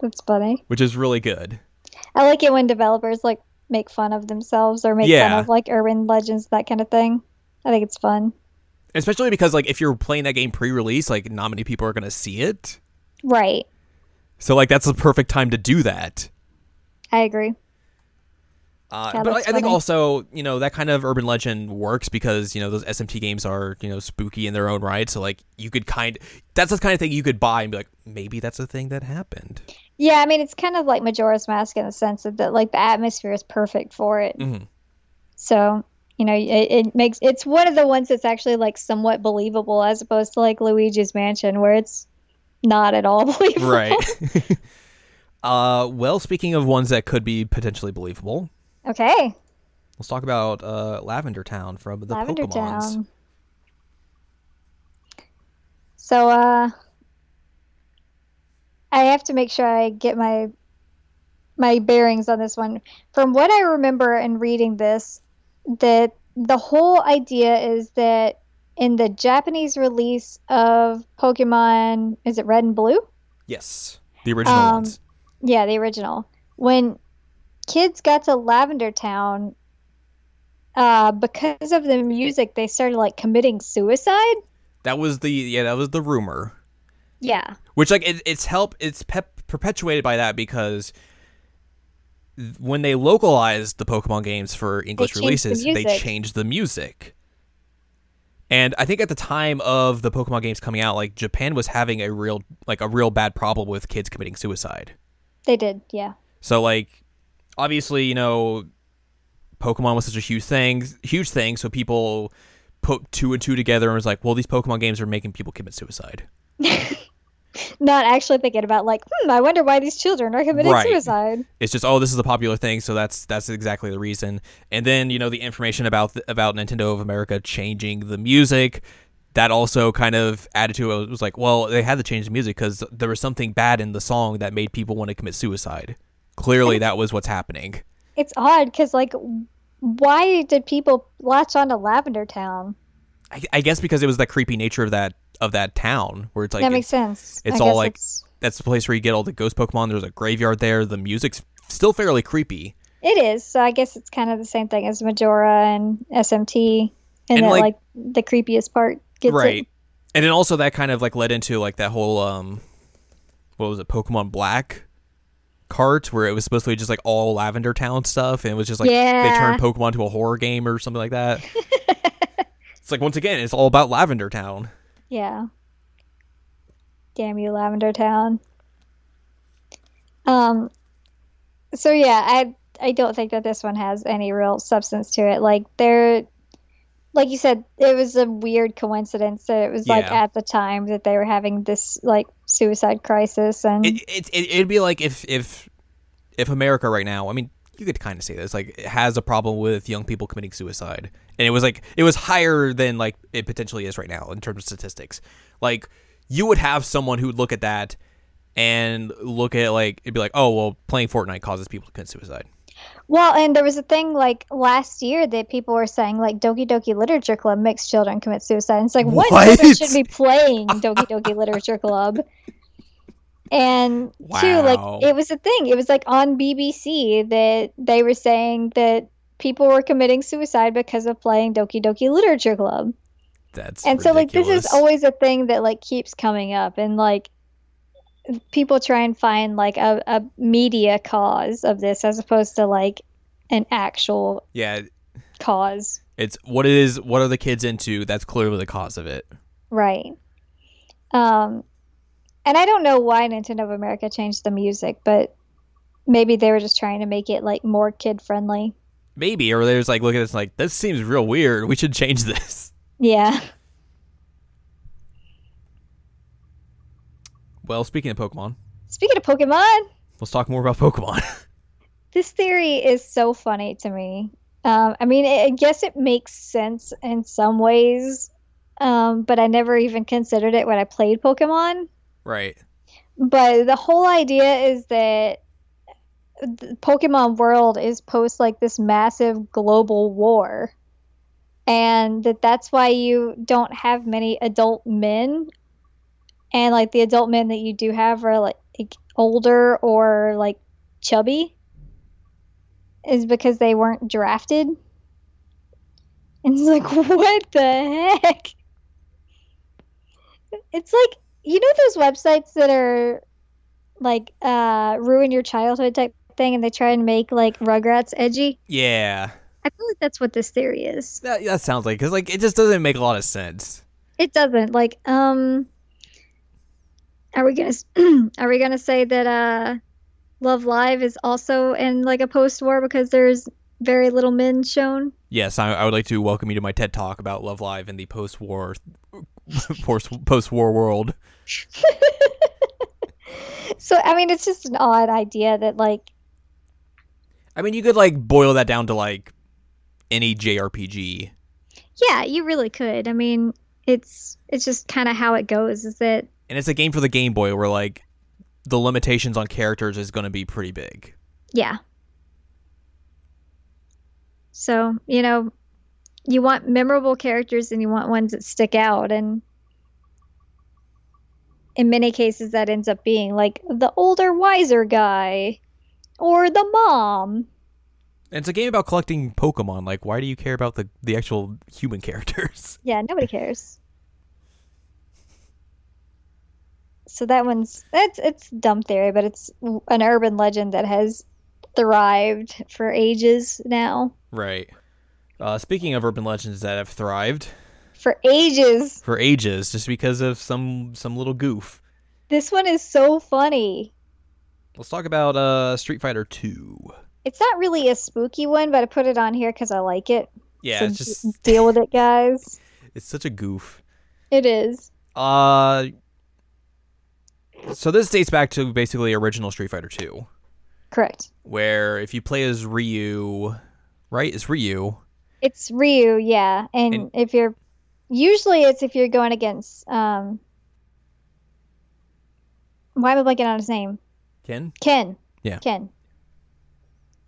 That's funny. which is really good. I like it when developers like make fun of themselves or make fun of like urban legends, that kind of thing. I think it's fun. Especially because like if you're playing that game pre-release, like not many people are going to see it. Right. So like that's the perfect time to do that. I agree. Uh, Yeah, but I, I think also, you know, that kind of urban legend works because you know those SMT games are you know spooky in their own right. So like you could kind, that's the kind of thing you could buy and be like, maybe that's a thing that happened. Yeah, I mean it's kind of like Majora's Mask in the sense that, like the atmosphere is perfect for it. Mhm. So you know, it, it makes it's one of the ones that's actually like somewhat believable as opposed to like Luigi's Mansion where it's not at all (laughs) believable. Right. (laughs) uh, well, speaking of ones that could be potentially believable, Okay. let's talk about uh, Lavender Town from the Lavender Pokemons. Town. So uh I have to make sure I get my my bearings on this one. From what I remember in reading this, that the whole idea is that in the Japanese release of Pokemon, is it Red and Blue? Yes, the original Um, ones. Yeah, the original. When kids got to Lavender Town, uh, because of the music, they started like committing suicide. That was the yeah, that was the rumor. Yeah. which like it, it's help it's pep- perpetuated by that because when they localized the pokemon games for english changed the releases they music. changed the music and i think at the time of the pokemon games coming out like japan was having a real like a real bad problem with kids committing suicide They did, yeah. so like obviously you know pokemon was such a huge thing huge thing so people put two and two together and was like well these pokemon games are making people commit suicide (laughs) Not actually thinking about like, hmm, I wonder why these children are committing Right. suicide. it's just oh this is a popular thing so that's that's exactly the reason and then you know the information about about Nintendo of America changing the music that also kind of added to it. It was like well they had to change the music because there was something bad in the song that made people want to commit suicide clearly that was what's happening It's odd because like, why did people latch on to Lavender Town? I, I guess because it was the creepy nature of that of that town where it's like that makes sense. it's I all like- it's- that's the place where you get all the ghost Pokemon there's a graveyard there the music's still fairly creepy it is. So I guess it's kind of the same thing as Majora and SMT, and, And, that like- like, the creepiest part gets right it. and then also that kind of like led into like that whole um what was it pokemon black cart where it was supposed to be just like all lavender town stuff and it was just like yeah. they turned pokemon to a horror game or something like that (laughs) it's like once again it's all about lavender town Yeah. Damn you, Lavender Town. Um. So yeah, I I don't think that this one has any real substance to it. Like there, like you said, it was a weird coincidence that it was like Yeah. at the time that they were having this like suicide crisis, and it, it, it it'd be like if if if america right now i mean you could kind of say this like it has a problem with young people committing suicide and it was like it was higher than like it potentially is right now in terms of statistics like you would have someone who would look at that and look at like it'd be like oh well playing fortnite causes people to commit suicide well, and there was a thing like last year that people were saying like Doki Doki Literature Club makes children commit suicide. And it's like what, What? children should be playing Doki Doki Literature Club? (laughs) And two, Wow. like it was a thing. It was like on BBC that they were saying that people were committing suicide because of playing Doki Doki Literature Club. That's and so like this is always a thing that like keeps coming up and like people try and find like a, a media cause of this as opposed to like an actual yeah. cause It's what it is. What are the kids into? That's clearly the cause of it. right um and i don't know why nintendo of america changed the music but maybe they were just trying to make it like more kid friendly Maybe, or they there's like look at this like this seems real weird. We should change this. yeah Well, speaking of Pokemon, speaking of pokemon let's talk more about Pokemon. (laughs) this theory is so funny to me. Um, I mean, I I guess it makes sense in some ways, um, but I never even considered it when I played Pokemon. Right. But the whole idea is that Pokemon world is post like this massive global war, and that that's why you don't have many adult men, and like the adult men that you do have are like older or like chubby is because they weren't drafted. And it's like, (laughs) what the heck? It's like, you know, those websites that are like uh, ruin your childhood type thing and they try and make like Rugrats edgy? Yeah, I feel like that's what this theory is. that that sounds like because like it just doesn't make a lot of sense. It doesn't. Like, um, are we gonna (clears throat) are we gonna say that uh, Love Live is also in like a post-war because there's very little men shown? Yes, I, I would like to welcome you to my TED talk about Love Live in the post-war, (laughs) post post-war world. (laughs) So I mean, it's just an odd idea that like I mean, you could like boil that down to like any JRPG. yeah, you really could. I mean, it's it's just kind of how it goes. Is that and it's a game for the Game Boy where like the limitations on characters is going to be pretty big. yeah. So you know, you want memorable characters and you want ones that stick out, and in many cases, that ends up being like the older, wiser guy, or the mom. And it's a game about collecting Pokemon. Like, why do you care about the the actual human (laughs) characters? Yeah, nobody cares. So that one's that's it's dumb theory, but it's an urban legend that has thrived for ages now. Right. Uh, speaking of urban legends that have thrived For ages. for ages, just because of some some little goof. This one is so funny. Let's talk about uh, Street Fighter Two. It's not really a spooky one, but I put it on here because I like it. Yeah, So just (laughs) deal with it, guys. (laughs) it's such a goof. It is. Uh, so this dates back to basically original Street Fighter Two, Correct. where if you play as Ryu, right? It's Ryu. It's Ryu, yeah. And, And- if you're usually it's if you're going against um why am I blanking on his name? Ken. Ken. Yeah. Ken.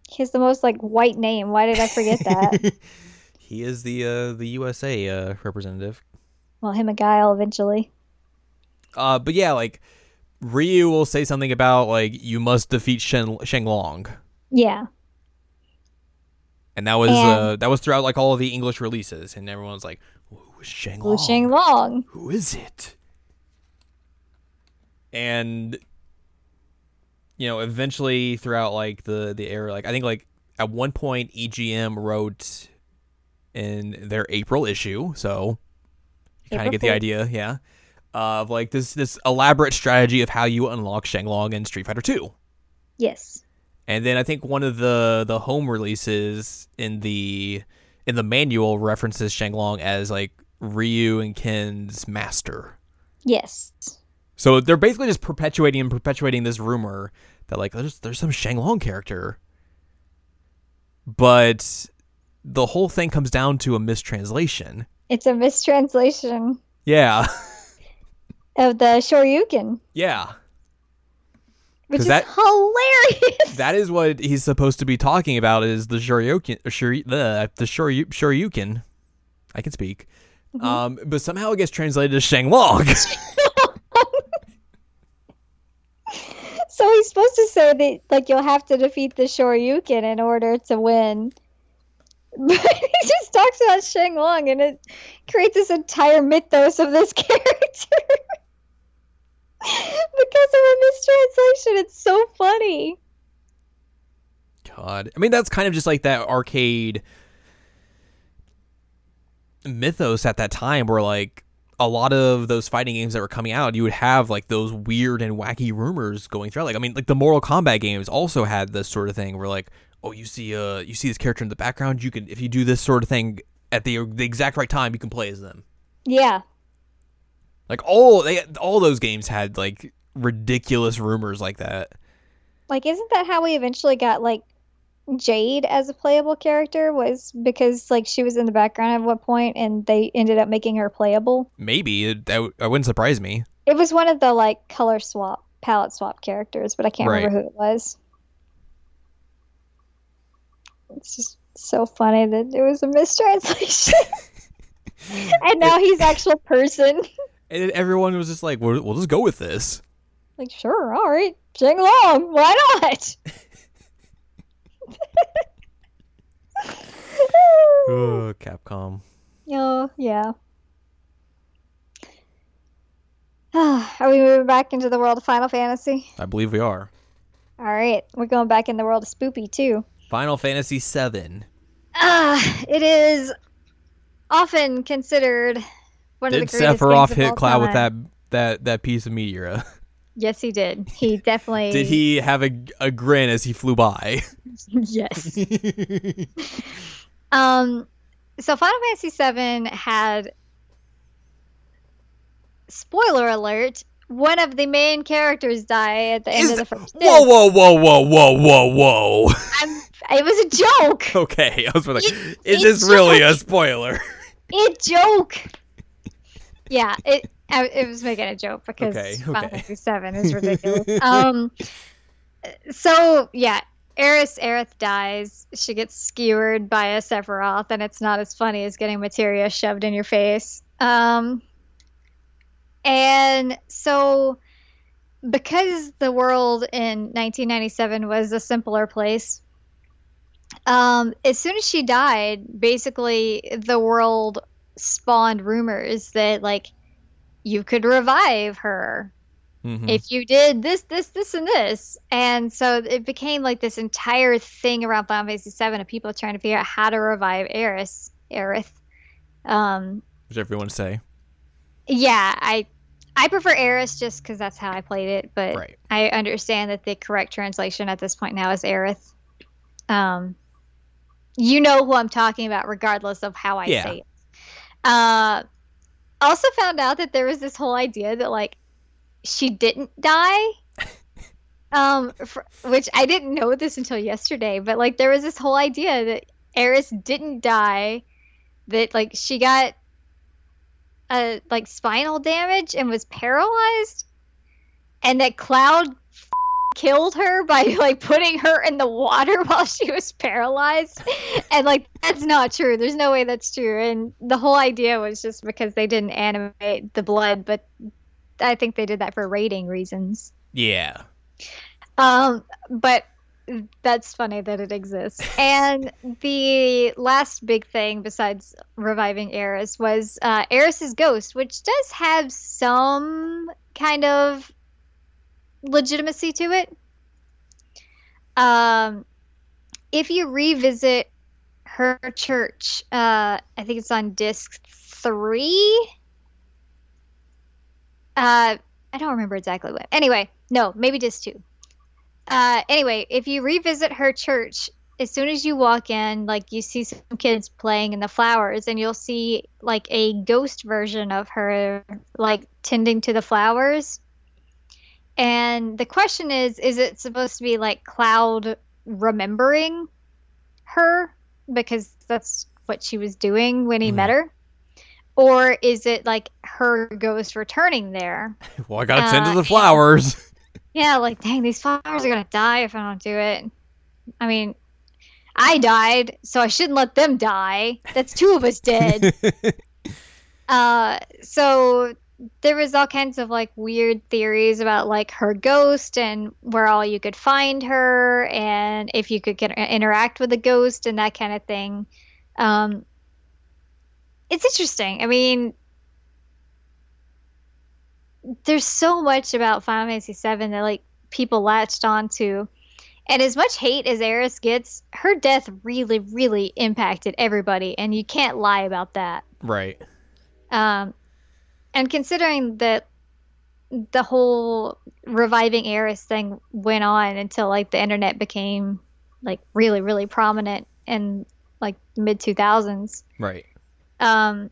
He has the most like white name. Why did I forget that? (laughs) he is the uh, the USA uh, representative. well, him and Guile eventually. Uh, but yeah, like Ryu will say something about like you must defeat Sheng Long. Yeah. and that was And- uh, that was throughout like all of the English releases, and everyone's like, "Who is Sheng Long? Wu Shang Long. Who is it?" And you know, eventually throughout like the the era, like I think like at one point EGM wrote in their April issue, so you kind of get the idea, yeah, of like this this elaborate strategy of how you unlock Sheng Long in Street Fighter Two. Yes. And then I think one of the the home releases in the in the manual references Sheng Long as like Ryu and Ken's master. Yes. So they're basically just perpetuating and perpetuating this rumor that like there's there's some Long character. But the whole thing comes down to a mistranslation. It's a mistranslation Yeah. (laughs) of the Shoryuken, yeah. which is that- hilarious. That is what he's supposed to be talking about is the Shoryuken Shuryu, the the Shoryu, Shoryuken. I can speak. Mhm. Um, but somehow it gets translated to Long. (laughs) (laughs) so he's supposed to say that like you'll have to defeat the Shoryuken in order to win. (laughs) But he just talks about Sheng Long, and it creates this entire mythos of this character because of a mistranslation. It's so funny. God, I mean that's kind of just like that arcade mythos at that time, where like a lot of those fighting games that were coming out, you would have like those weird and wacky rumors going through. Like, I mean, like the Mortal Kombat games also had this sort of thing where like, oh, you see, uh, you see this character in the background, you can if you do this sort of thing at the the exact right time, you can play as them. Yeah. Like all they all those games had like ridiculous rumors like that. Like, isn't that how we eventually got like Jade as a playable character? Was because like she was in the background at what point, and they ended up making her playable. Maybe it, that, w- wouldn't surprise me. It was one of the like color swap, palette swap characters, but I can't Right. remember who it was. It's just so funny that it was a mistranslation. (laughs) and now he's actual person. (laughs) And everyone was just like, "We'll, we'll just go with this." Like, sure, all right, sing along. why not? (laughs) Ugh, (laughs) Capcom. Oh, yeah. (sighs) Are we moving back into the world of Final Fantasy? I believe we are. All right, we're going back in the world of Spoopy too. Final Fantasy VII. Ah, it is often considered one Did of the greatest Sephiroth hit Cloud with that that that piece of materia? (laughs) Yes, he did. He definitely Did he have a, a grin as he flew by? (laughs) yes. Um, so Final Fantasy VII had spoiler alert. One of the main characters die at the end Is- of the first. whoa, whoa, whoa, whoa, whoa, whoa, whoa. I'm, it was a joke. (laughs) Okay, I was like, It- is it's this really a spoiler? (laughs) It joke. Yeah, it. I, it was making a joke because Okay, Final. Fantasy Seven is ridiculous. (laughs) um, so yeah, Eris Aerith dies. She gets skewered by a Sephiroth, and it's not as funny as getting materia shoved in your face. Um, and so because the world in 1997 was a simpler place, um, as soon as she died, basically the world spawned rumors that like you could revive her Mhm. if you did this, this, this, and this. And so it became like this entire thing around Final Fantasy VII of people trying to figure out how to revive Eris, Aerith. Um, want to say. yeah, I I prefer Eris just because that's how I played it, but Right. I understand that the correct translation at this point now is Aerith. Um, you know who I'm talking about, regardless of how I Yeah. say it. Uh, also found out that there was this whole idea that like she didn't die. (laughs) Um, fr which I didn't know this until yesterday, but like there was this whole idea that Eris didn't die, that like she got uh like spinal damage and was paralyzed, and that Cloud killed her by (laughs) like putting her in the water (laughs) while she was paralyzed, and like that's not true. There's no way that's true, and the whole idea was just because they didn't animate the blood, but I think they did that for rating reasons. Yeah. Um, but that's funny that it exists. (laughs) And the last big thing besides reviving Eris was uh, Eris's ghost, which does have some kind of legitimacy to it. Um, if you revisit her church, uh, I think it's on disc three. Uh, I don't remember exactly what. Anyway, no, maybe disc two. Uh, anyway, if you revisit her church, as soon as you walk in, like you see some kids playing in the flowers, and you'll see like a ghost version of her, like tending to the flowers. And the question is, is it supposed to be like Cloud remembering her because that's what she was doing when he Mhm. met her? Or is it like her ghost returning there? (laughs) Well, I gotta tend to Uh, the flowers. (laughs) Yeah, like dang, these flowers are gonna die if I don't do it. I mean, I died, so I shouldn't let them die. That's two of us dead. (laughs) uh, so there was all kinds of like weird theories about like her ghost and where all you could find her and if you could get interact with the ghost and that kind of thing. Um, it's interesting. I mean, there's so much about Final Fantasy VII that like people latched onto, and as much hate as Aeris gets, her death really, really impacted everybody, and you can't lie about that. Right. Um, and considering that the whole reviving Eris thing went on until like the internet became like really, really prominent in like mid 2000s. Right. Um,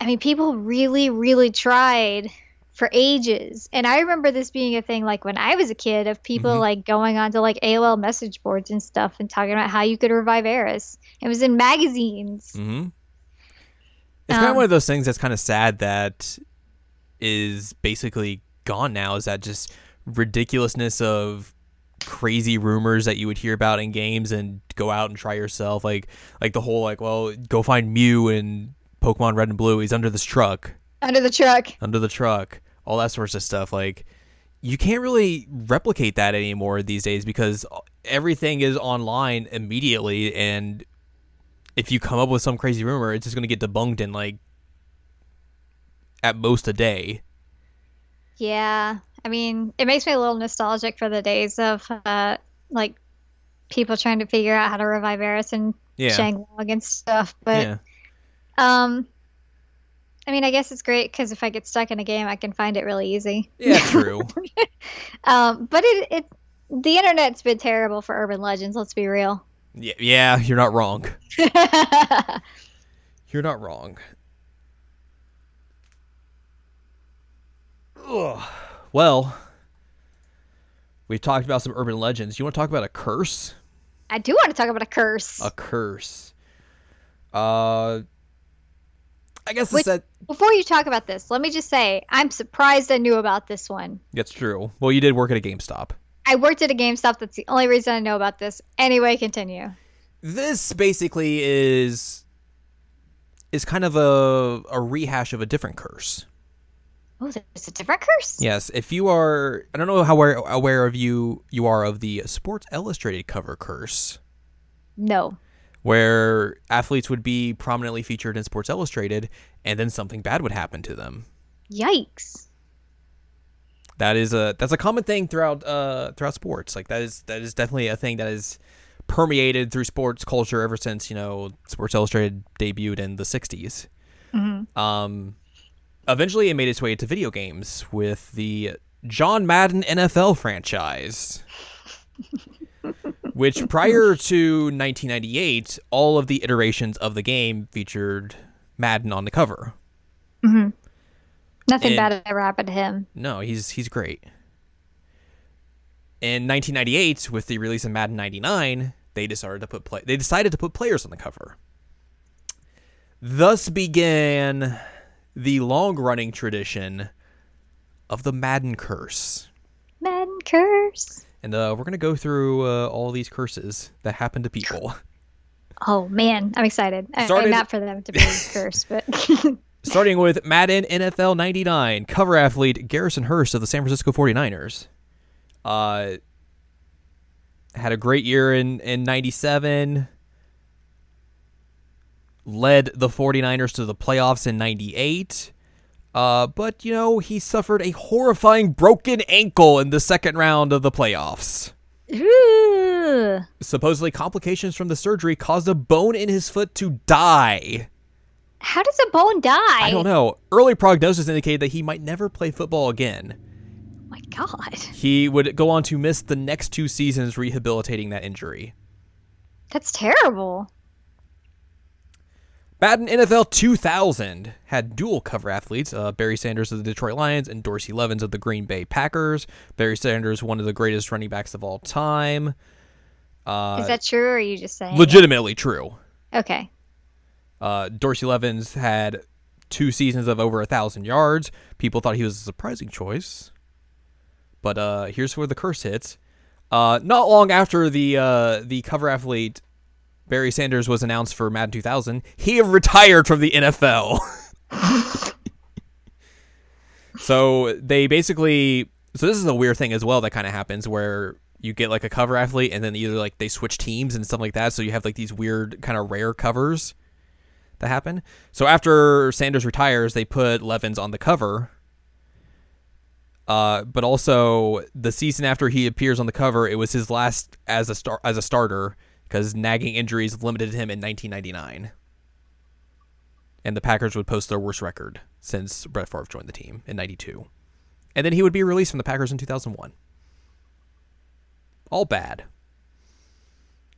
I mean, people really, really tried for ages. And I remember this being a thing like when I was a kid of people Mhm. like going onto like AOL message boards and stuff and talking about how you could revive Eris. It was in magazines. Mm-hmm. It's kind of Um, one of those things that's kind of sad that is basically gone now. Is that just ridiculousness of crazy rumors that you would hear about in games and go out and try yourself, like like the whole like, well, go find Mew in Pokemon Red and Blue. He's under this truck, Under the truck. under the truck, all that sorts of stuff. Like you can't really replicate that anymore these days because everything is online immediately and if you come up with some crazy rumor it's just going to get debunked in like at most a day Yeah. I mean, it makes me a little nostalgic for the days of uh, like people trying to figure out how to revive Eris and yeah Sheng Long and stuff. But yeah um, I mean, I guess it's great because if I get stuck in a game, I can find it really easy. yeah true (laughs) Um, but it it the internet's been terrible for urban legends. Let's be real. Yeah, yeah you're not wrong (laughs) you're not wrong Ugh. well we've talked about some urban legends you want to talk about a curse I do want to talk about a curse. a curse. Uh, I guess Which- that. Before you talk about this, let me just say I'm surprised I knew about this one. That's true. Well, you did work at a GameStop. I worked at a GameStop. That's the only reason I know about this. Anyway, continue. This basically is is kind of a a rehash of a different curse. Oh, there's a different curse. Yes, if you are, I don't know how aware, aware of you you are of the Sports Illustrated cover curse, No. where athletes would be prominently featured in Sports Illustrated, and then something bad would happen to them. Yikes. That is a that's a common thing throughout uh throughout sports. Like that is that is definitely a thing that is permeated through sports culture ever since you know sports illustrated debuted in the 60s Mhm. um eventually it made its way to video games with the john madden nfl franchise (laughs) which prior to 1998 all of the iterations of the game featured madden on the cover. Hmm Nothing And- bad ever happened to him. No, he's he's great. In 1998, with the release of Madden 99, they decided to put play- they decided to put players on the cover. Thus began the long-running tradition of the Madden curse. Madden curse. And uh, we're gonna go through uh, all these curses that happen to people. (laughs) Oh man, I'm excited. I- Started- I'm not for them to be cursed, but (laughs) (laughs) Starting with Madden NFL 99, cover athlete Garrison Hearst of the San Francisco 49ers. Uh, had a great year in, in 97. Led the 49ers to the playoffs in 98. Uh, but, you know, he suffered a horrifying broken ankle in the second round of the playoffs. Ooh. Supposedly, complications from the surgery caused a bone in his foot to die. How does a bone die? I don't know. Early prognosis indicated that he might never play football again. Oh my god, He would go on to miss the next two seasons rehabilitating that injury. that's terrible. Madden NFL 2000 had dual cover athletes uh, Barry Sanders of the Detroit Lions and Dorsey Levens of the Green Bay Packers. Barry Sanders, one of the greatest running backs of all time. Uh, Is that true, or are you just saying? it? legitimately true? Okay. Uh, Dorsey Levens had two seasons of over a thousand yards. People thought he was a surprising choice, but uh, here's where the curse hits. Uh, not long after the uh, the cover athlete Barry Sanders was announced for Madden 2000, he retired from the NFL. (laughs) so they basically, so this is a weird thing as well that kind of happens where you get like a cover athlete and then either like they switch teams and stuff like that. So you have like these weird kind of rare covers that happened. So after Sanders retires, they put Levens on the cover. Uh, but also the season after he appears on the cover, it was his last as a star as a starter because nagging injuries limited him in 1999. And the Packers would post their worst record since Brett Favre joined the team in '92, and then he would be released from the Packers in 2001. All bad.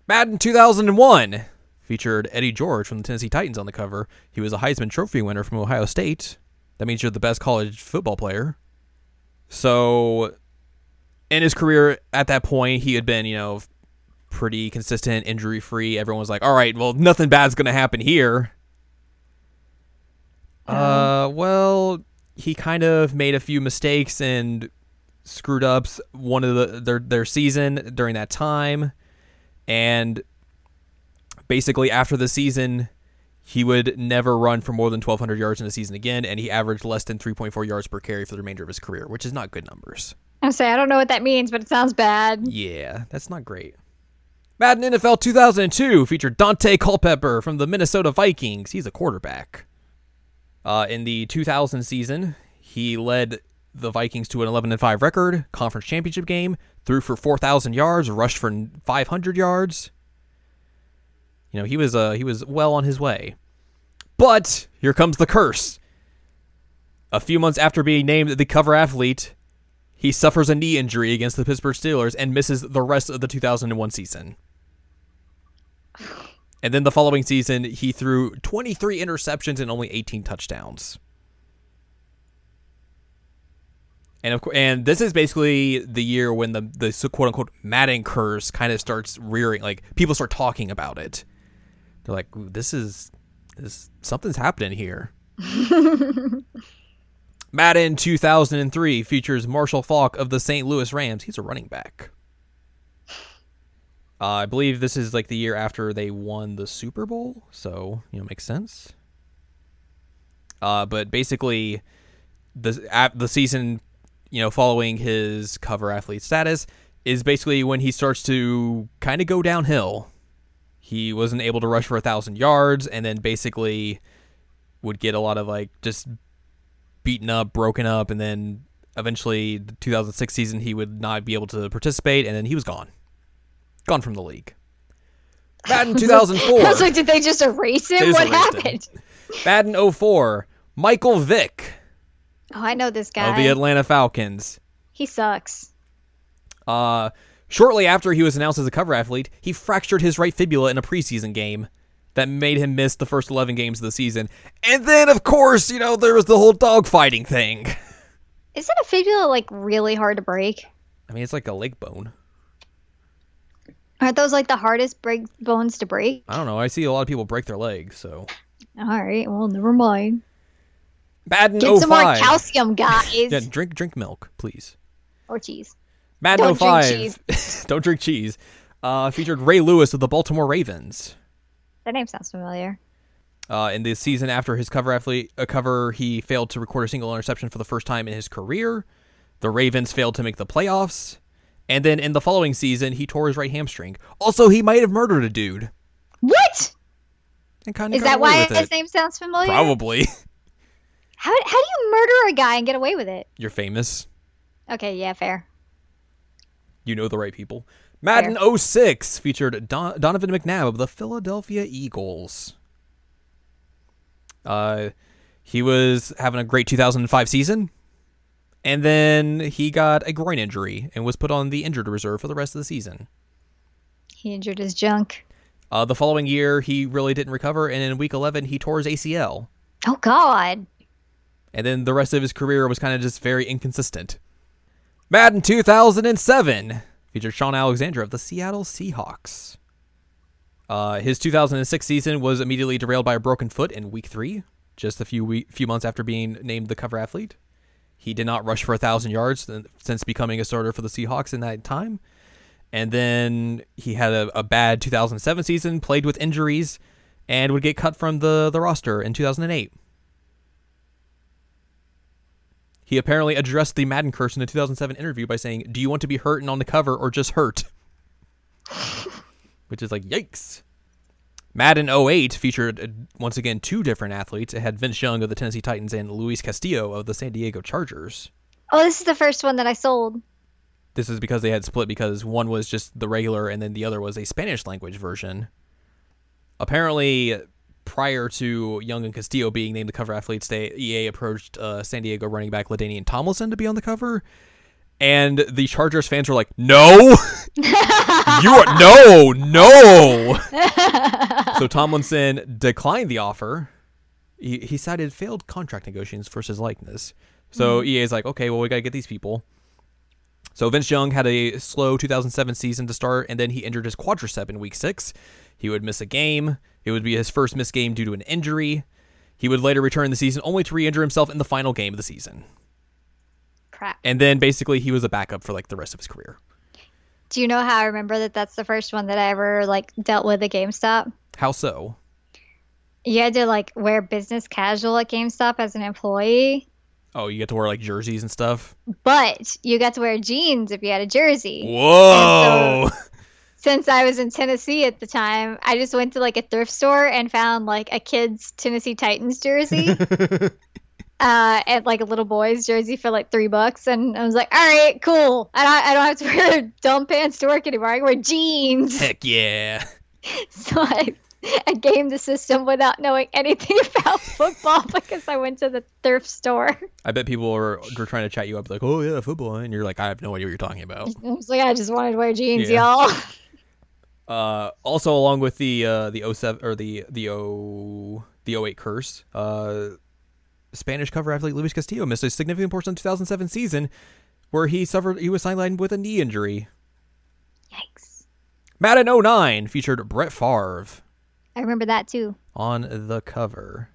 Madden 2001 featured Eddie George from the Tennessee Titans on the cover. He was a Heisman Trophy winner from Ohio State. That means you're the best college football player. So, in his career at that point, he had been, you know, pretty consistent, injury free. Everyone was like, all right, well, nothing bad's going to happen here. Uh, well, he kind of made a few mistakes and screwed up one of the their their season during that time, and basically after the season, he would never run for more than 1,200 yards in a season again, and he averaged less than 3.4 yards per carry for the remainder of his career, which is not good numbers. I say I don't know what that means, but it sounds bad. Yeah, that's not great. Madden NFL 2002 featured Daunte Culpepper from the Minnesota Vikings. He's a quarterback. Uh, in the 2000 season, he led the Vikings to an 11 and 5 record, conference championship game, threw for 4,000 yards, rushed for 500 yards. You know, he was uh, he was well on his way. But here comes the curse. A few months after being named the cover athlete, he suffers a knee injury against the Pittsburgh Steelers and misses the rest of the 2001 season. (sighs) And then the following season, he threw 23 interceptions and only 18 touchdowns. And of course, and this is basically the year when the the quote unquote Madden curse kind of starts rearing. Like people start talking about it. They're like, "This is this something's happening here." (laughs) Madden 2003 features Marshall Faulk of the St. Louis Rams. He's a running back. Uh, I believe this is like the year after they won the Super Bowl, so you know makes sense. Uh, but basically, the at the season, you know, following his cover athlete status is basically when he starts to kind of go downhill. He wasn't able to rush for a thousand yards, and then basically would get a lot of like just beaten up, broken up, and then eventually the 2006 season he would not be able to participate, and then he was gone gone from the league. Madden (laughs) 2004. I was like, did they just erase him? just What erased him. happened? Madden 04. Michael Vick Oh, I know this guy. of the Atlanta Falcons. he sucks. Uh, shortly after he was announced as a cover athlete, he fractured his right fibula in a preseason game that made him miss the first 11 games of the season. And then, of course, you know, there was the whole dogfighting thing. Isn't a fibula like really hard to break? I mean, it's like a leg bone. Aren't those like the hardest break bones to break? I don't know. I see a lot of people break their legs, so. All right, well, never mind. Get some more oh calcium, guys. Yeah, drink drink milk, please. Or cheese. Madden Don't drink 05. (laughs) don't drink cheese. Uh, featured Ray Lewis of the Baltimore Ravens. That name sounds familiar. Uh, in the season after his cover athlete uh, cover, he failed to record a single interception for the first time in his career. The Ravens failed to make the playoffs, and then in the following season, he tore his right hamstring. Also, he might have murdered a dude. What? And kind of Is that why his name sounds familiar? Probably. (laughs) How, how do you murder a guy and get away with it? You're famous. Okay, yeah, fair. You know the right people. Madden 06 featured Don- Donovan McNabb of the Philadelphia Eagles. Uh, he was having a great 2005 season, and then he got a groin injury and was put on the injured reserve for the rest of the season. He injured his junk. Uh, the following year, he really didn't recover, and in week 11, he tore his ACL. Oh God. And then the rest of his career was kind of just very inconsistent. Madden 2007 featured Shaun Alexander of the Seattle Seahawks. Uh, his 2006 season was immediately derailed by a broken foot in week three, just a few few months after being named the cover athlete. He did not rush for a thousand yards since becoming a starter for the Seahawks in that time. And then he had a, a bad 2007 season, played with injuries, and would get cut from the, the roster in 2008. He apparently addressed the Madden curse in a 2007 interview by saying, "Do you want to be hurt and on the cover, or just hurt?" Which is like, yikes. Madden 08 featured uh, once again two different athletes. It had Vince Young of the Tennessee Titans and Luis Castillo of the San Diego Chargers. Oh, this is the first one that I sold. This is because they had split because one was just the regular and then the other was a Spanish language version. Apparently, prior to Young and Castillo being named the cover athletes, they EA approached uh, San Diego running back LaDainian Tomlinson to be on the cover, and the Chargers fans were like, "No, (laughs) you are no, no." so (laughs) Tomlinson declined the offer. He, he cited failed contract negotiations for his likeness. So EA is like, okay, well, we got to get these people. So Vince Young had a slow 2007 season to start, and then he injured his quadricep in week six. He would miss a game. It would be his first missed game due to an injury. He would later return the season only to re-injure himself in the final game of the season. Crap. And then basically he was a backup for like the rest of his career. Do you know how I remember that that's the first one that I ever like dealt with at GameStop? How so? You had to like wear business casual at GameStop as an employee, Oh, you get to wear like jerseys and stuff. but you got to wear jeans if you had a jersey. Whoa! (laughs) Since I was in Tennessee at the time, I just went to like a thrift store and found like a kid's Tennessee Titans jersey. (laughs) uh, and like a little boy's jersey for like three bucks, and I was like, "All right, cool. I don't, I don't have to wear dumb pants to work anymore. I can wear jeans." Heck yeah! (laughs) So I, I gamed the system without knowing anything about football (laughs) because I went to the thrift store. I bet people were, were trying to chat you up like, "Oh yeah, football," and you're like, "I have no idea what you're talking about." I was like, I just wanted to wear jeans, Yeah. y'all. Uh, also, along with the uh, the 07 or the the O the 08 curse, uh, Spanish cover athlete Luis Castillo missed a significant portion of the 2007 season, where he suffered he was sidelined with a knee injury. Yikes! Madden 09 featured Brett Favre I remember that too. on the cover.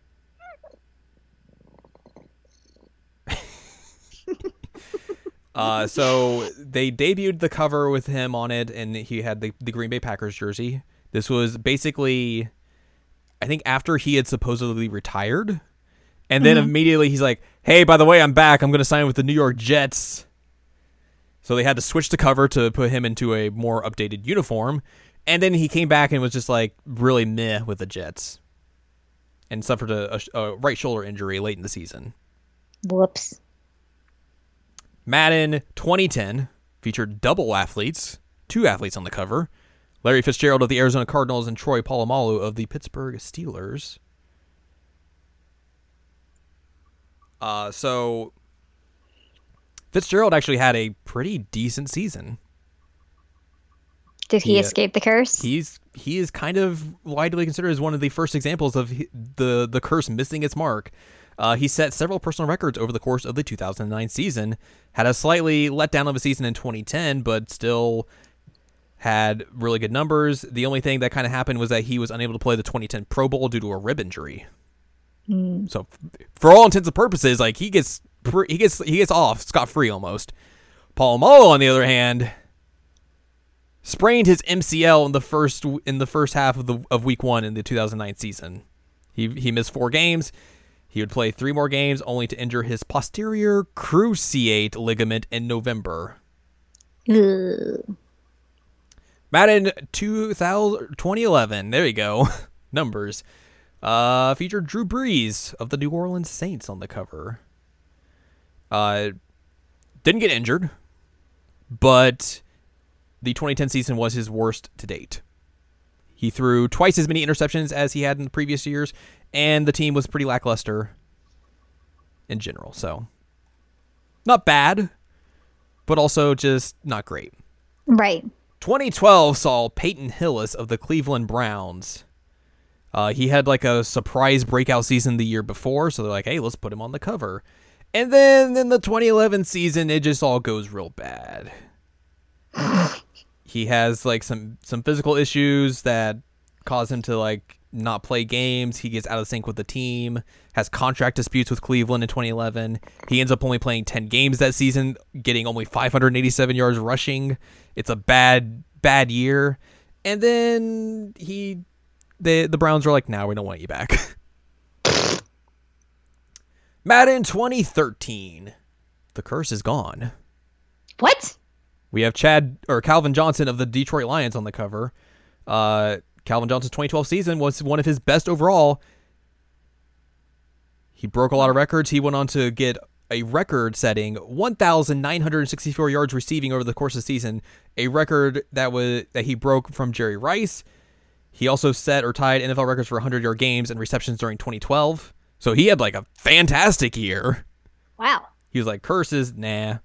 Uh, so they debuted the cover with him on it, and he had the, the Green Bay Packers jersey. This was basically, I think, after he had supposedly retired. And then immediately he's like, hey, by the way, I'm back. I'm going to sign with the New York Jets. So they had to switch the cover to put him into a more updated uniform. And then he came back and was just like really meh with the Jets and suffered a, a, a right shoulder injury late in the season. Whoops. Madden 2010 featured double athletes, two athletes on the cover Larry Fitzgerald of the Arizona Cardinals and Troy Polamalu of the Pittsburgh Steelers. Uh, so Fitzgerald actually had a pretty decent season. Did he Yeah. escape the curse? He's he is kind of widely considered as one of the first examples of the the curse missing its mark. Uh, he set several personal records over the course of the 2009 season. Had a slightly letdown of a season in 2010, but still had really good numbers. The only thing that kind of happened was that he was unable to play the 2010 Pro Bowl due to a rib injury. So, for all intents and purposes, like he gets he gets he gets off scot free almost. Polamalu, on the other hand, sprained his MCL in the first in the first half of the of week one in the 2009 season. He he missed four games. He would play three more games, only to injure his posterior cruciate ligament in November. Ugh. Madden 2000, 2011. There you go. (laughs) Numbers. Uh, featured Drew Brees of the New Orleans Saints on the cover. Uh, didn't get injured, but the 2010 season was his worst to date. He threw twice as many interceptions as he had in the previous years, and the team was pretty lackluster in general. So, not bad, but also just not great. Right. 2012 saw Peyton Hillis of the Cleveland Browns. Uh, he had like a surprise breakout season the year before, so they're like, hey, let's put him on the cover. And then in the 2011 season, it just all goes real bad. (laughs) he has like some some physical issues that cause him to like not play games. He gets out of sync with the team. Has contract disputes with Cleveland in 2011. He ends up only playing 10 games that season, getting only 587 yards rushing. It's a bad bad year. And then he the the Browns are like, "Now we don't want you back." (laughs) Madden 2013. The curse is gone. What? We have Chad or Calvin Johnson of the Detroit Lions on the cover. Uh, Calvin Johnson's 2012 season was one of his best overall. He broke a lot of records. He went on to get a record setting 1964 yards receiving over the course of the season, a record that was that he broke from Jerry Rice. He also set or tied NFL records for 100-yard games and receptions during 2012. So he had like a fantastic year. Wow. He was like curses, nah.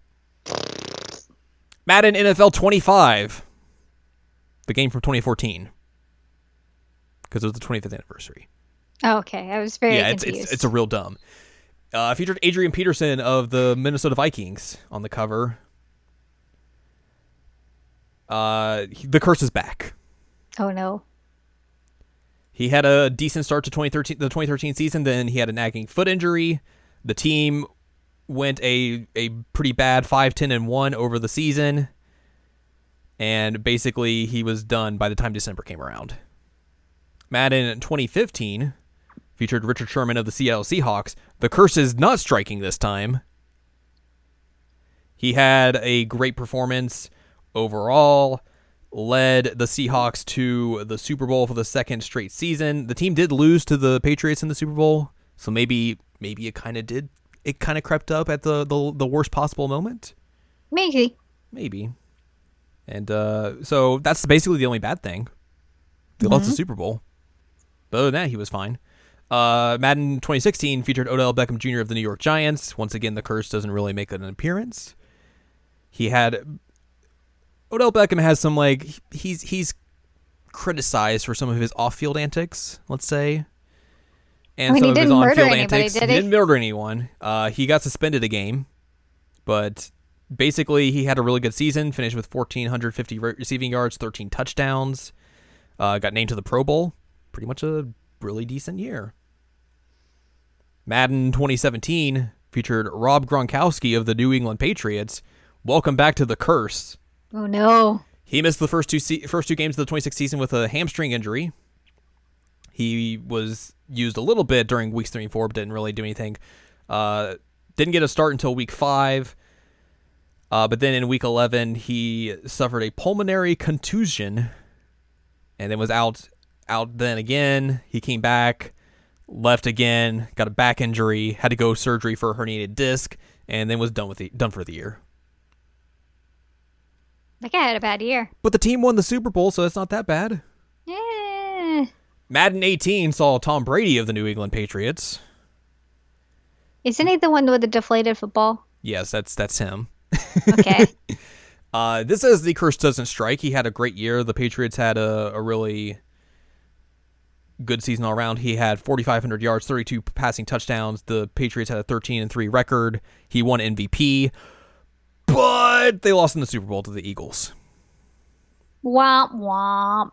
Madden NFL 25. The game from 2014. Because it was the 25th anniversary. Okay, I was very yeah, it's, it's it's a real dumb. Uh, featured Adrian Peterson of the Minnesota Vikings on the cover. Uh, he- the curse is back. oh no. He had a decent start to 2013, the 2013 season. Then he had a nagging foot injury. The team went a a pretty bad 5 10 and 1 over the season. And basically, he was done by the time December came around. Madden 2015 featured Richard Sherman of the Seattle Seahawks. The curse is not striking this time. He had a great performance overall, led the Seahawks to the Super Bowl for the second straight season. The team did lose to the Patriots in the Super Bowl, so maybe maybe it kind of did it kind of crept up at the, the the worst possible moment. Maybe. Maybe. And uh, so that's basically the only bad thing. They lost the Super Bowl. But other than that, he was fine. Uh, Madden 2016 featured Odell Beckham Jr. of the New York Giants. Once again, the curse doesn't really make an appearance. He had Odell Beckham has some like he's he's criticized for some of his off-field antics, let's say. And mean, some of his on-field anybody, antics. did he he? didn't murder anyone. Uh, he got suspended a game, but basically he had a really good season. Finished with 1,450 re- receiving yards, 13 touchdowns. Uh, got named to the Pro Bowl. Pretty much a really decent year. Madden 2017 featured Rob Gronkowski of the New England Patriots. Welcome back to the curse. Oh no. He missed the first two se- first two games of the 26 season with a hamstring injury. He was used a little bit during weeks three and four, but didn't really do anything. Uh, didn't get a start until week five. Uh, but then in week 11, he suffered a pulmonary contusion, and then was out out then again. He came back, left again, got a back injury, had to go surgery for a herniated disc, and then was done with the done for the year. That guy had a bad year. But the team won the Super Bowl, so it's not that bad. Yeah. Madden 18 saw Tom Brady of the New England Patriots. Isn't he the one with the deflated football? Yes, that's that's him. Okay. (laughs) Uh, this is the curse doesn't strike. He had a great year. The Patriots had a, a really good season all around. He had 4,500 yards, 32 passing touchdowns. The Patriots had a 13 and three record. He won MVP, but they lost in the Super Bowl to the Eagles. womp womp.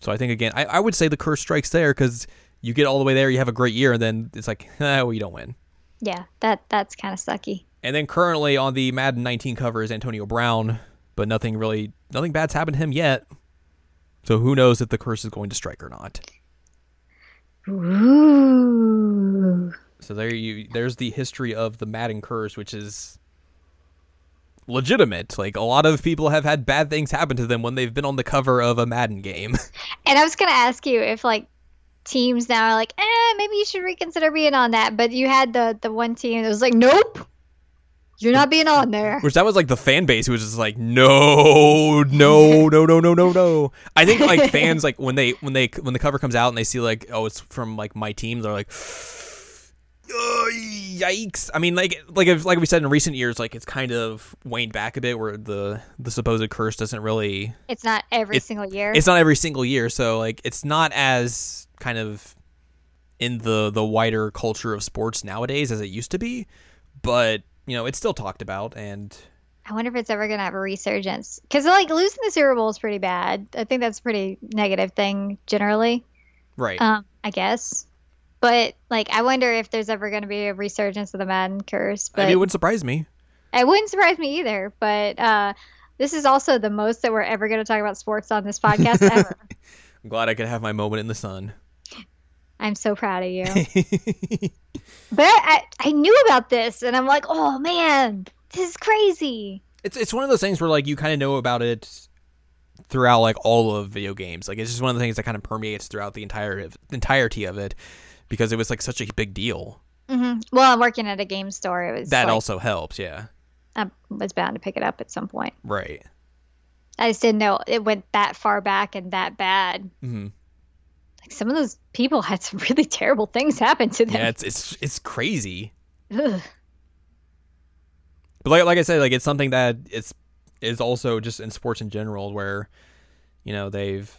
So I think again, I, I would say the curse strikes there because you get all the way there, you have a great year, and then it's like, eh, well, you don't win. Yeah, that that's kind of sucky. And then currently on the Madden 19 cover is Antonio Brown, but nothing really, nothing bad's happened to him yet. So who knows if the curse is going to strike or not. Ooh. So there you, there's the history of the Madden curse, which is legitimate. Like a lot of people have had bad things happen to them when they've been on the cover of a Madden game. (laughs) And I was gonna ask you if like teams now are like, eh, maybe you should reconsider being on that. But you had the the one team that was like, nope, you're not being on there. Which that was like the fan base who was just like, no, no, no, no, no, no, no. I think like (laughs) fans like when they when they when the cover comes out and they see like oh it's from like my team, they're like, "Uh, yikes. I mean like like if, like we said in recent years, like it's kind of waned back a bit where the the supposed curse doesn't really It's not every It- single year. it's not every single year, so like it's not as kind of in the the wider culture of sports nowadays as it used to be, but you know it's still talked about and. I wonder if it's ever gonna have a resurgence because like losing the Super Bowl is pretty bad. I think that's a pretty negative thing generally. Right. Um, I guess. But like, I wonder if there's ever going to be a resurgence of the Madden curse. But I mean, it wouldn't surprise me. It wouldn't surprise me either. But uh, this is also the most that we're ever going to talk about sports on this podcast (laughs) ever. I'm glad I could have my moment in the sun. I'm so proud of you. (laughs) But I, I knew about this, and I'm like, oh man, this is crazy. it's it's one of those things where like you kind of know about it throughout like all of video games. Like it's just one of the things that kind of permeates throughout the entire entirety of it because it was like such a big deal. hmm Well, I'm working at a game store. It was That like, also helps, yeah. I was bound to pick it up at some point. Right. I just didn't know it went that far back and that bad. hmm Like some of those people had some (laughs) really terrible things happen to them. Yeah, it's it's it's crazy. Ugh. But like like I said, like it's something that it's is also just in sports in general where you know they've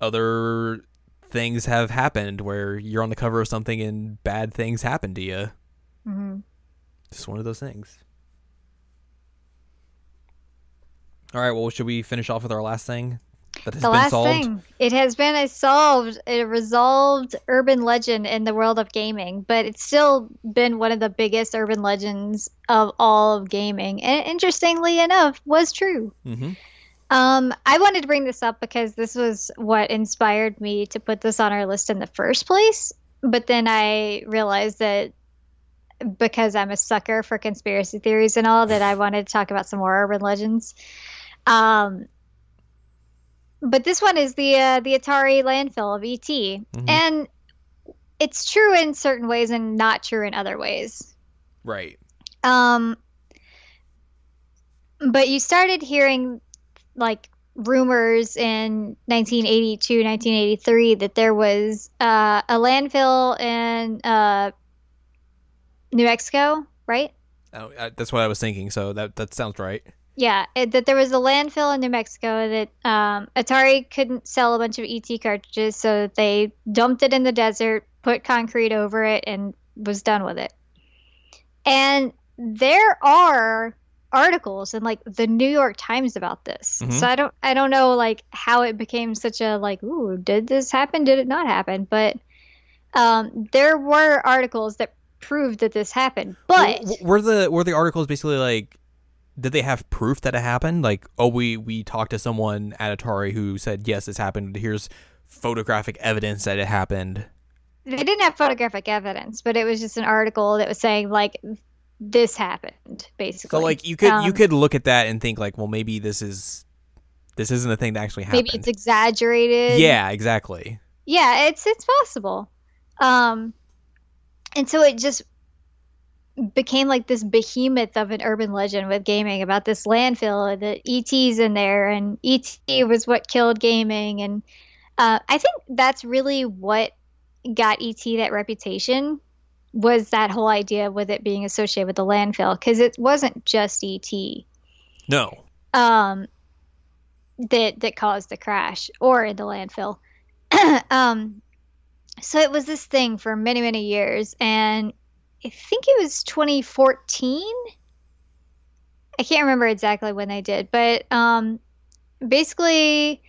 other things have happened where you're on the cover of something and bad things happen to you. Mm-hmm. Just one of those things. All right, well, should we finish off with our last thing that has The been last solved? thing, it has been a solved, a resolved urban legend in the world of gaming, but it's still been one of the biggest urban legends of all of gaming. And interestingly enough, was true. Mm-hmm. Um, I wanted to bring this up because this was what inspired me to put this on our list in the first place. But then I realized that because I'm a sucker for conspiracy theories and all, that I wanted to talk about some more urban legends. Um, but this one is the uh, the Atari landfill of ET, Mhm. and it's true in certain ways and not true in other ways. Right. Um, but you started hearing like rumors in 1982, 1983 that there was uh, a landfill in uh, New Mexico, right? Oh, uh, that's what I was thinking. So that that sounds right. Yeah, it, that there was a landfill in New Mexico that um, Atari couldn't sell a bunch of ET cartridges, so they dumped it in the desert, put concrete over it, and was done with it. And there are articles in like the New York Times about this. Mhm. So I don't I don't know like how it became such a like ooh did this happen did it not happen but um, there were articles that proved that this happened but w- were the were the articles basically like did they have proof that it happened like oh we we talked to someone at atari who said yes this happened here's photographic evidence that it happened they didn't have photographic evidence, but it was just an article that was saying like this happened basically. so like you could you Um, could look at that and think like well maybe this is this isn't a thing that actually happened maybe it's exaggerated. yeah exactly yeah, it's it's possible. Um, and so it just became like this behemoth of an urban legend with gaming about this landfill and the ET's in there, and ET was what killed gaming, and uh, I think that's really what got ET that reputation was that whole idea with it being associated with the landfill because it wasn't just ET no um, that that caused the crash or in the landfill. (clears throat) um, so it was this thing for many many years, and I think it was 2014. I can't remember exactly when they did, but um, basically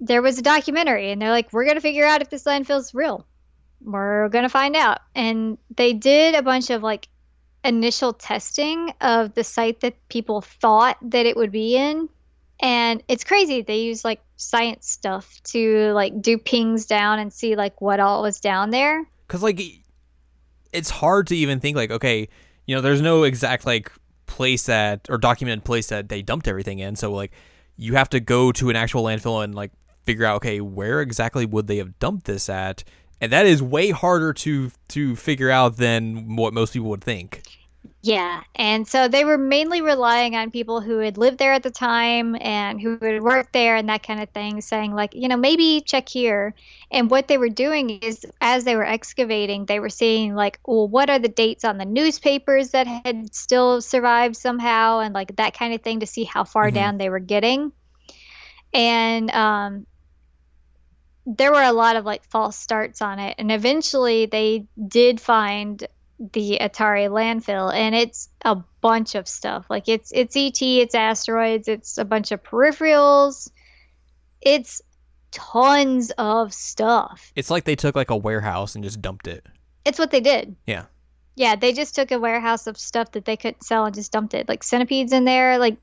there was a documentary, and they're like, "We're gonna figure out if this landfill's real. We're gonna find out." And they did a bunch of like initial testing of the site that people thought that it would be in and it's crazy they use like science stuff to like do pings down and see like what all was down there because like it's hard to even think like okay you know there's no exact like place that or documented place that they dumped everything in. So like you have to go to an actual landfill and like figure out okay where exactly would they have dumped this at? And that is way harder to to figure out than what most people would think yeah and so they were mainly relying on people who had lived there at the time and who had worked there and that kind of thing saying like you know maybe check here. And what they were doing is as they were excavating they were seeing like well what are the dates on the newspapers that had still survived somehow and like that kind of thing to see how far Mhm. down they were getting. And um there were a lot of like false starts on it. And eventually they did find the Atari landfill and it's a bunch of stuff. Like it's it's ET, it's asteroids, it's a bunch of peripherals. It's tons of stuff. it's like they took like a warehouse and just dumped it It's what they did. Yeah. Yeah, they just took a warehouse of stuff that they couldn't sell and just dumped it. Like centipedes in there, like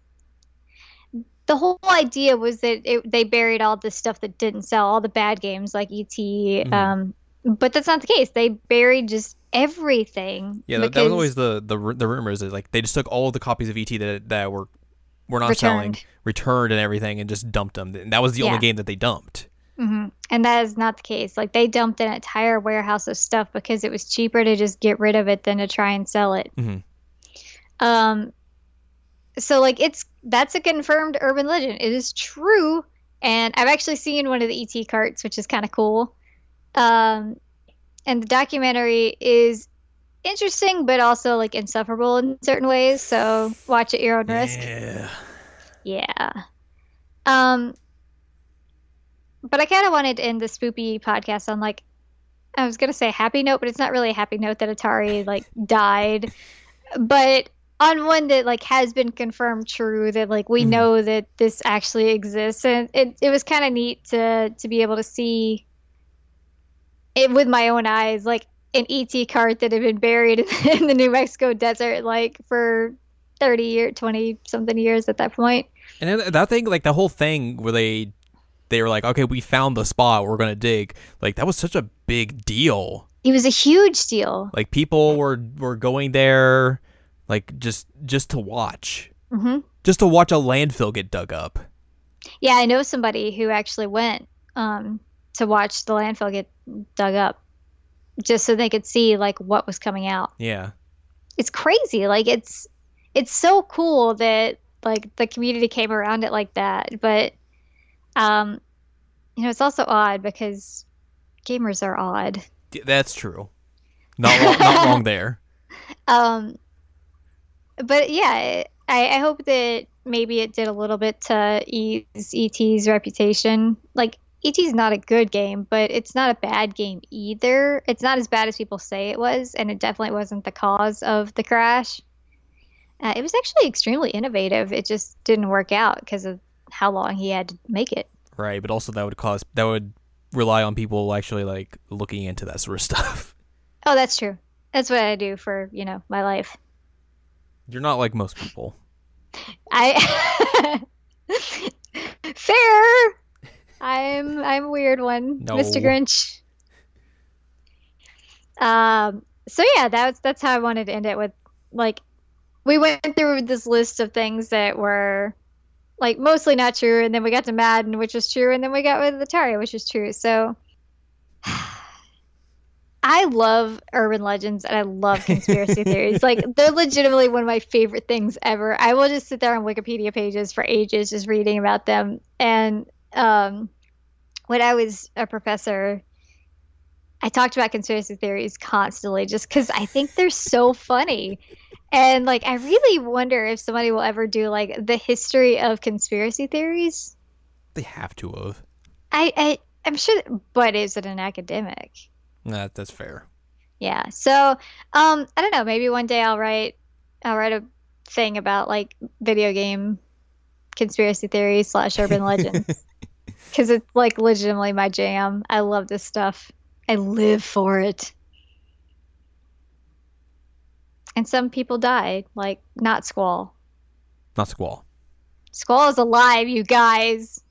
the whole idea was that it, they buried all the stuff that didn't sell, all the bad games like ET. Um, but that's not the case. They buried just everything. yeah that, that was always the the the rumors is like they just took all the copies of et that that were we're not selling, Returned. returned and everything, and just dumped them. And that was the only game that they dumped. hmm And that is not the case. Like they dumped an entire warehouse of stuff because it was cheaper to just get rid of it than to try and sell it. Mhm. Um, so like it's that's a confirmed urban legend. It is true, and I've actually seen one of the ET carts, which is kind of cool. Um, and the documentary is interesting, but also like insufferable in certain ways. So watch at your own risk. Yeah. Yeah. Um but I kind of wanted to end the spoopy podcast on like I was going to say happy note, but it's not really a happy note that Atari like (laughs) died. But on one that like has been confirmed true that like we Mhm. know that this actually exists and it it was kind of neat to to be able to see it with my own eyes like an ET cart that had been buried (laughs) in the New Mexico desert like for 30 year 20 something years at that point. And then that thing, like the whole thing where they they were like, okay, we found the spot we're gonna dig. Like that was such a big deal. It was a huge deal. Like people were were going there, like just just to watch, hmm just to watch a landfill get dug up. Yeah, I know somebody who actually went um, to watch the landfill get dug up, just so they could see like what was coming out. Yeah. It's crazy. Like it's it's so cool that like the community came around it like that. But um, you know, it's also odd because gamers are odd. That's true. Not wrong, not wrong (laughs) there. Um, but yeah, I, I hope that maybe it did a little bit to ease ET's reputation. Like ET's not a good game, but it's not a bad game either. It's not as bad as people say it was, and it definitely wasn't the cause of the crash. Uh, it was actually extremely innovative. It just didn't work out because of how long he had to make it. Right, but also that would cause that would rely on people actually like looking into that sort of (laughs) stuff. Oh, that's true. That's what I do for you know my life. You're not like most people. I (laughs) fair. I'm I'm a weird one, No. Mr. Grinch. Um. So yeah, that's that's how I wanted to end it with like we went through this list of things that were like mostly not true, and then we got to Madden, which was true, and then we got with Atari, which is true. So. (sighs) I love urban legends and I love conspiracy (laughs) theories. Like they're legitimately one of my favorite things ever. I will just sit there on Wikipedia pages for ages just reading about them. And um, when I was a professor, I talked about conspiracy theories constantly just because I think they're so funny. And like I really wonder if somebody will ever do like the history of conspiracy theories. They have to have. I, I I'm sure, but is it an academic? Nah, that's fair. Yeah. So, um, I don't know. Maybe one day I'll write, I'll write a thing about like video game conspiracy theories slash urban legends (laughs) because it's like legitimately my jam. I love this stuff. I live for it. And some people died, like not Squall. Not Squall. Squall is alive, you guys.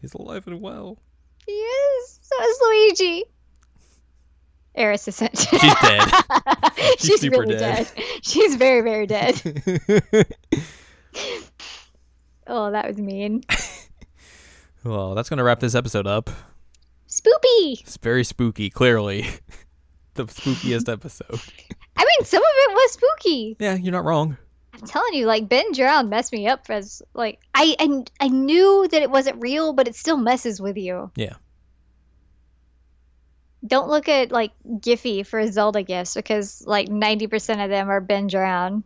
He's alive and well. He is. So is Luigi. Aeris isn't. She's dead. (laughs) She's, She's super really dead. dead. She's very, very dead. (laughs) Oh, that was mean. (laughs) well, that's gonna wrap this episode up. Spooky. It's very spooky. Clearly, (laughs) the spookiest episode. I mean, some of it was spooky. Yeah, you're not wrong. I'm telling you, like Ben Drowned messed me up as like I, I I knew that it wasn't real, but it still messes with you. Yeah. Don't look at like Giphy for Zelda gifts because like 90% of them are Ben Drowned.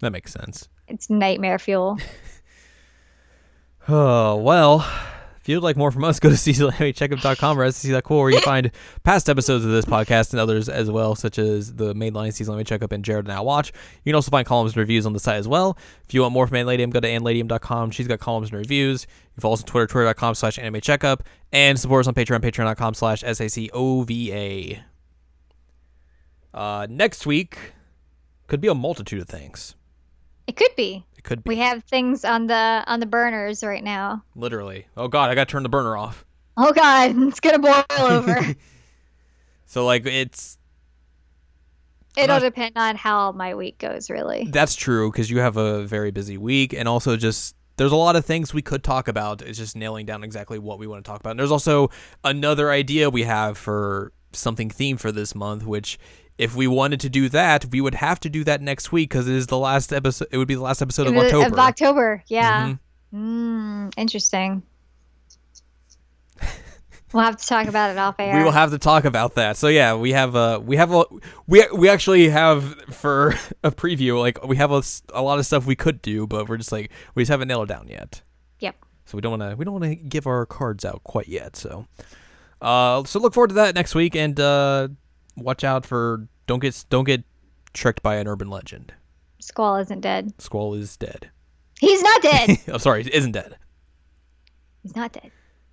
That makes sense. It's nightmare fuel. (laughs) Oh, well, if you'd like more from us, (laughs) go to seasonalcheckup.com or scc.cool where you find past episodes of this podcast and others as well, such as the Mainline Season Late Checkup and Jared Now Watch. You can also find columns and reviews on the site as well. If you want more from Anladium, go to anladium.com. She's got columns and reviews. You follow us on Twitter, twitter.com slash anime checkup, and support us on Patreon, patreon.com slash SACOVA. Uh, next week could be a multitude of things. It could be. Could be. We have things on the on the burners right now. Literally. Oh, God, I got to turn the burner off. Oh god, (laughs) it's gonna boil over. (laughs) So like it's It'll not- depend on how my week goes, really. That's true because you have a very busy week, and also just there's a lot of things we could talk about. It's just nailing down exactly what we want to talk about. And there's also another idea we have for something themed for this month, which if we wanted to do that, we would have to do that next week because it is the last episode. It would be the last episode of October. Of October, yeah. Mhm. Mm, interesting. we'll have to talk about it off (laughs) air. We will have to talk about that. So yeah, we have uh we have a we we actually have for (laughs) a preview like we have a, a lot of stuff we could do, but we're just like we just haven't nailed it down yet. Yep. So we don't want to we don't want to give our cards out quite yet. So, uh, so look forward to that next week, and uh, watch out for don't get don't get tricked by an urban legend. Squall isn't dead. Squall is dead. He's not dead. (laughs) I'm sorry, he isn't dead. He's not dead.